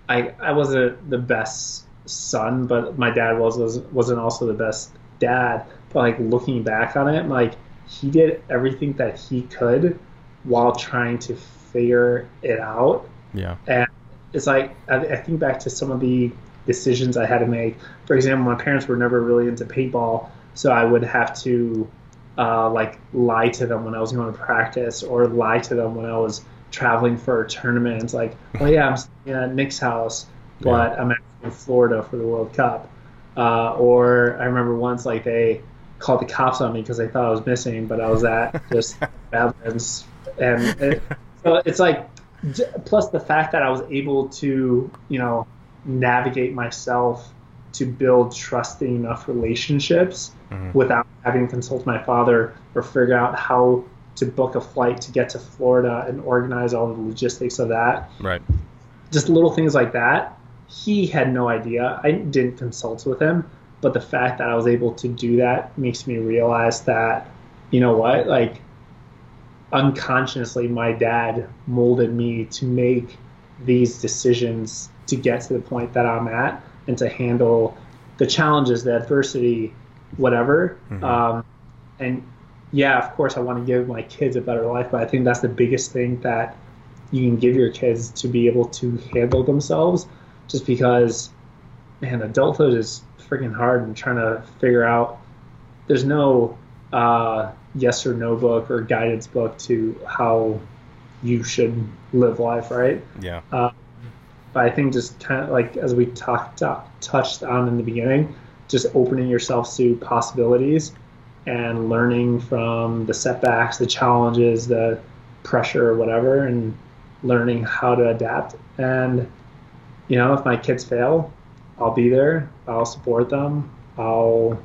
I I wasn't the best son, but my dad was was wasn't also the best dad. But like looking back on it, like he did everything that he could while trying to figure it out. Yeah. And it's like I, I think back to some of the decisions I had to make. For example, my parents were never really into paintball, so I would have to uh, like lie to them when I was going to practice, or lie to them when I was traveling for a tournament. It's like, oh yeah, I'm staying at Nick's house, but yeah. I'm actually in Florida for the World Cup. Uh, or I remember once like they called the cops on me because they thought I was missing, but I was at just Badlands, and it, so it's like plus the fact that I was able to you know navigate myself to build trusting enough relationships mm-hmm. without having to consult my father or figure out how to book a flight to get to Florida and organize all the logistics of that. Right. Just little things like that. He had no idea. I didn't consult with him, but the fact that I was able to do that makes me realize that, you know what, like unconsciously, my dad molded me to make these decisions to get to the point that I'm at and to handle the challenges, the adversity, whatever. Mm-hmm. Um, and yeah, of course, I want to give my kids a better life, but I think that's the biggest thing that you can give your kids to be able to handle themselves. Just because, man, adulthood is freaking hard and trying to figure out. There's no uh, yes or no book or guidance book to how you should live life, right? Yeah. Uh, but I think just kind of like as we talked touched on in the beginning, just opening yourself to possibilities and learning from the setbacks, the challenges, the pressure, whatever, and learning how to adapt. And you know, if my kids fail, I'll be there. I'll support them. I'll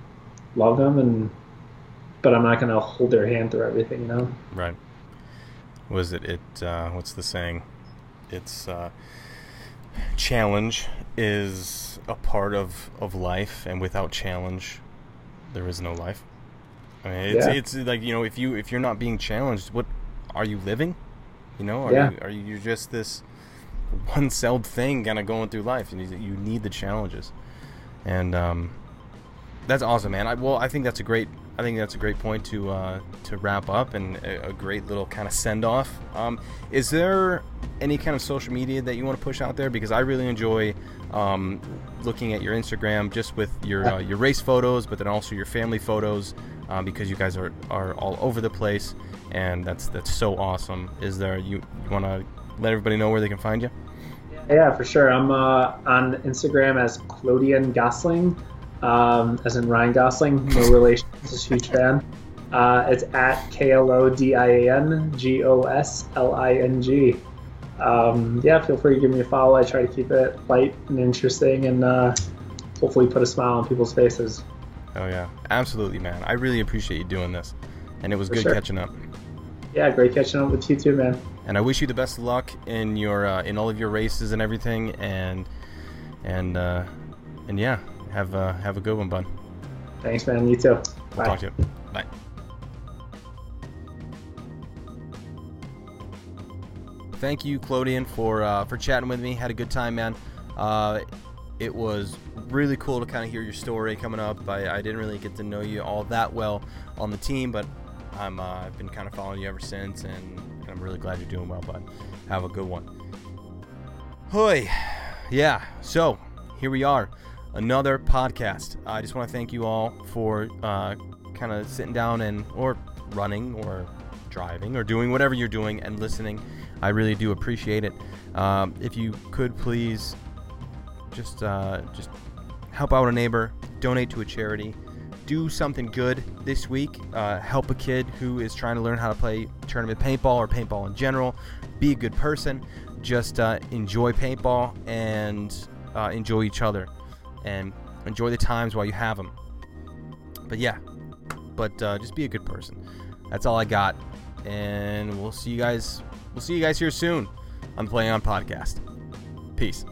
love them, and but I'm not gonna hold their hand through everything. You know. Right. Was it? It. Uh, what's the saying? It's. Uh, challenge is a part of of life, and without challenge, there is no life. I mean, it's, Yeah. it's like you know, if you if you're not being challenged, what are you living? You know, are Yeah. you are you just this one-celled thing kind of going through life? You need, you need the challenges, and um, that's awesome, man. I, well, I think that's a great. I think that's a great point to uh, to wrap up and a, a great little kind of send off. Um, is there any kind of social media that you want to push out there? Because I really enjoy um, looking at your Instagram, just with your uh, your race photos, but then also your family photos, um, because you guys are, are all over the place, and that's that's so awesome. Is there you, you want to let everybody know where they can find you? Yeah, for sure. I'm uh, on Instagram as Klodian Gosling, um, as in Ryan Gosling. No relation. Just a huge fan. Uh, it's at K L O D I A N G O S L I N G. Um, yeah, feel free to give me a follow. I try to keep it light and interesting, and uh, hopefully put a smile on people's faces. Oh yeah, absolutely, man. I really appreciate you doing this, and it was For good sure. catching up. Yeah, great catching up with you too, man. and I wish you the best of luck in your uh, in all of your races and everything, and and uh, and yeah, have uh, have a good one, bud. Thanks, man. You too. We'll Bye. talk to you. Bye. Thank you, Klodian, for uh, for chatting with me. Had a good time, man. It was really cool to kind of hear your story coming up. I, I didn't really get to know you all that well on the team, but I'm uh, I've been kind of following you ever since, and, and I'm really glad you're doing well, bud. Have a good one. Hoy, yeah. So here we are, another podcast. I just want to thank you all for uh, kind of sitting down and or running or driving or doing whatever you're doing and listening. I really do appreciate it. Um, if you could please just uh, just help out a neighbor, donate to a charity, do something good this week. Uh, help a kid who is trying to learn how to play tournament paintball or paintball in general. Be a good person. Just uh, enjoy paintball and uh, enjoy each other, and enjoy the times while you have them. But yeah, but uh, just be a good person. That's all I got, and we'll see you guys. We'll see you guys here soon on the Playing On podcast. Peace.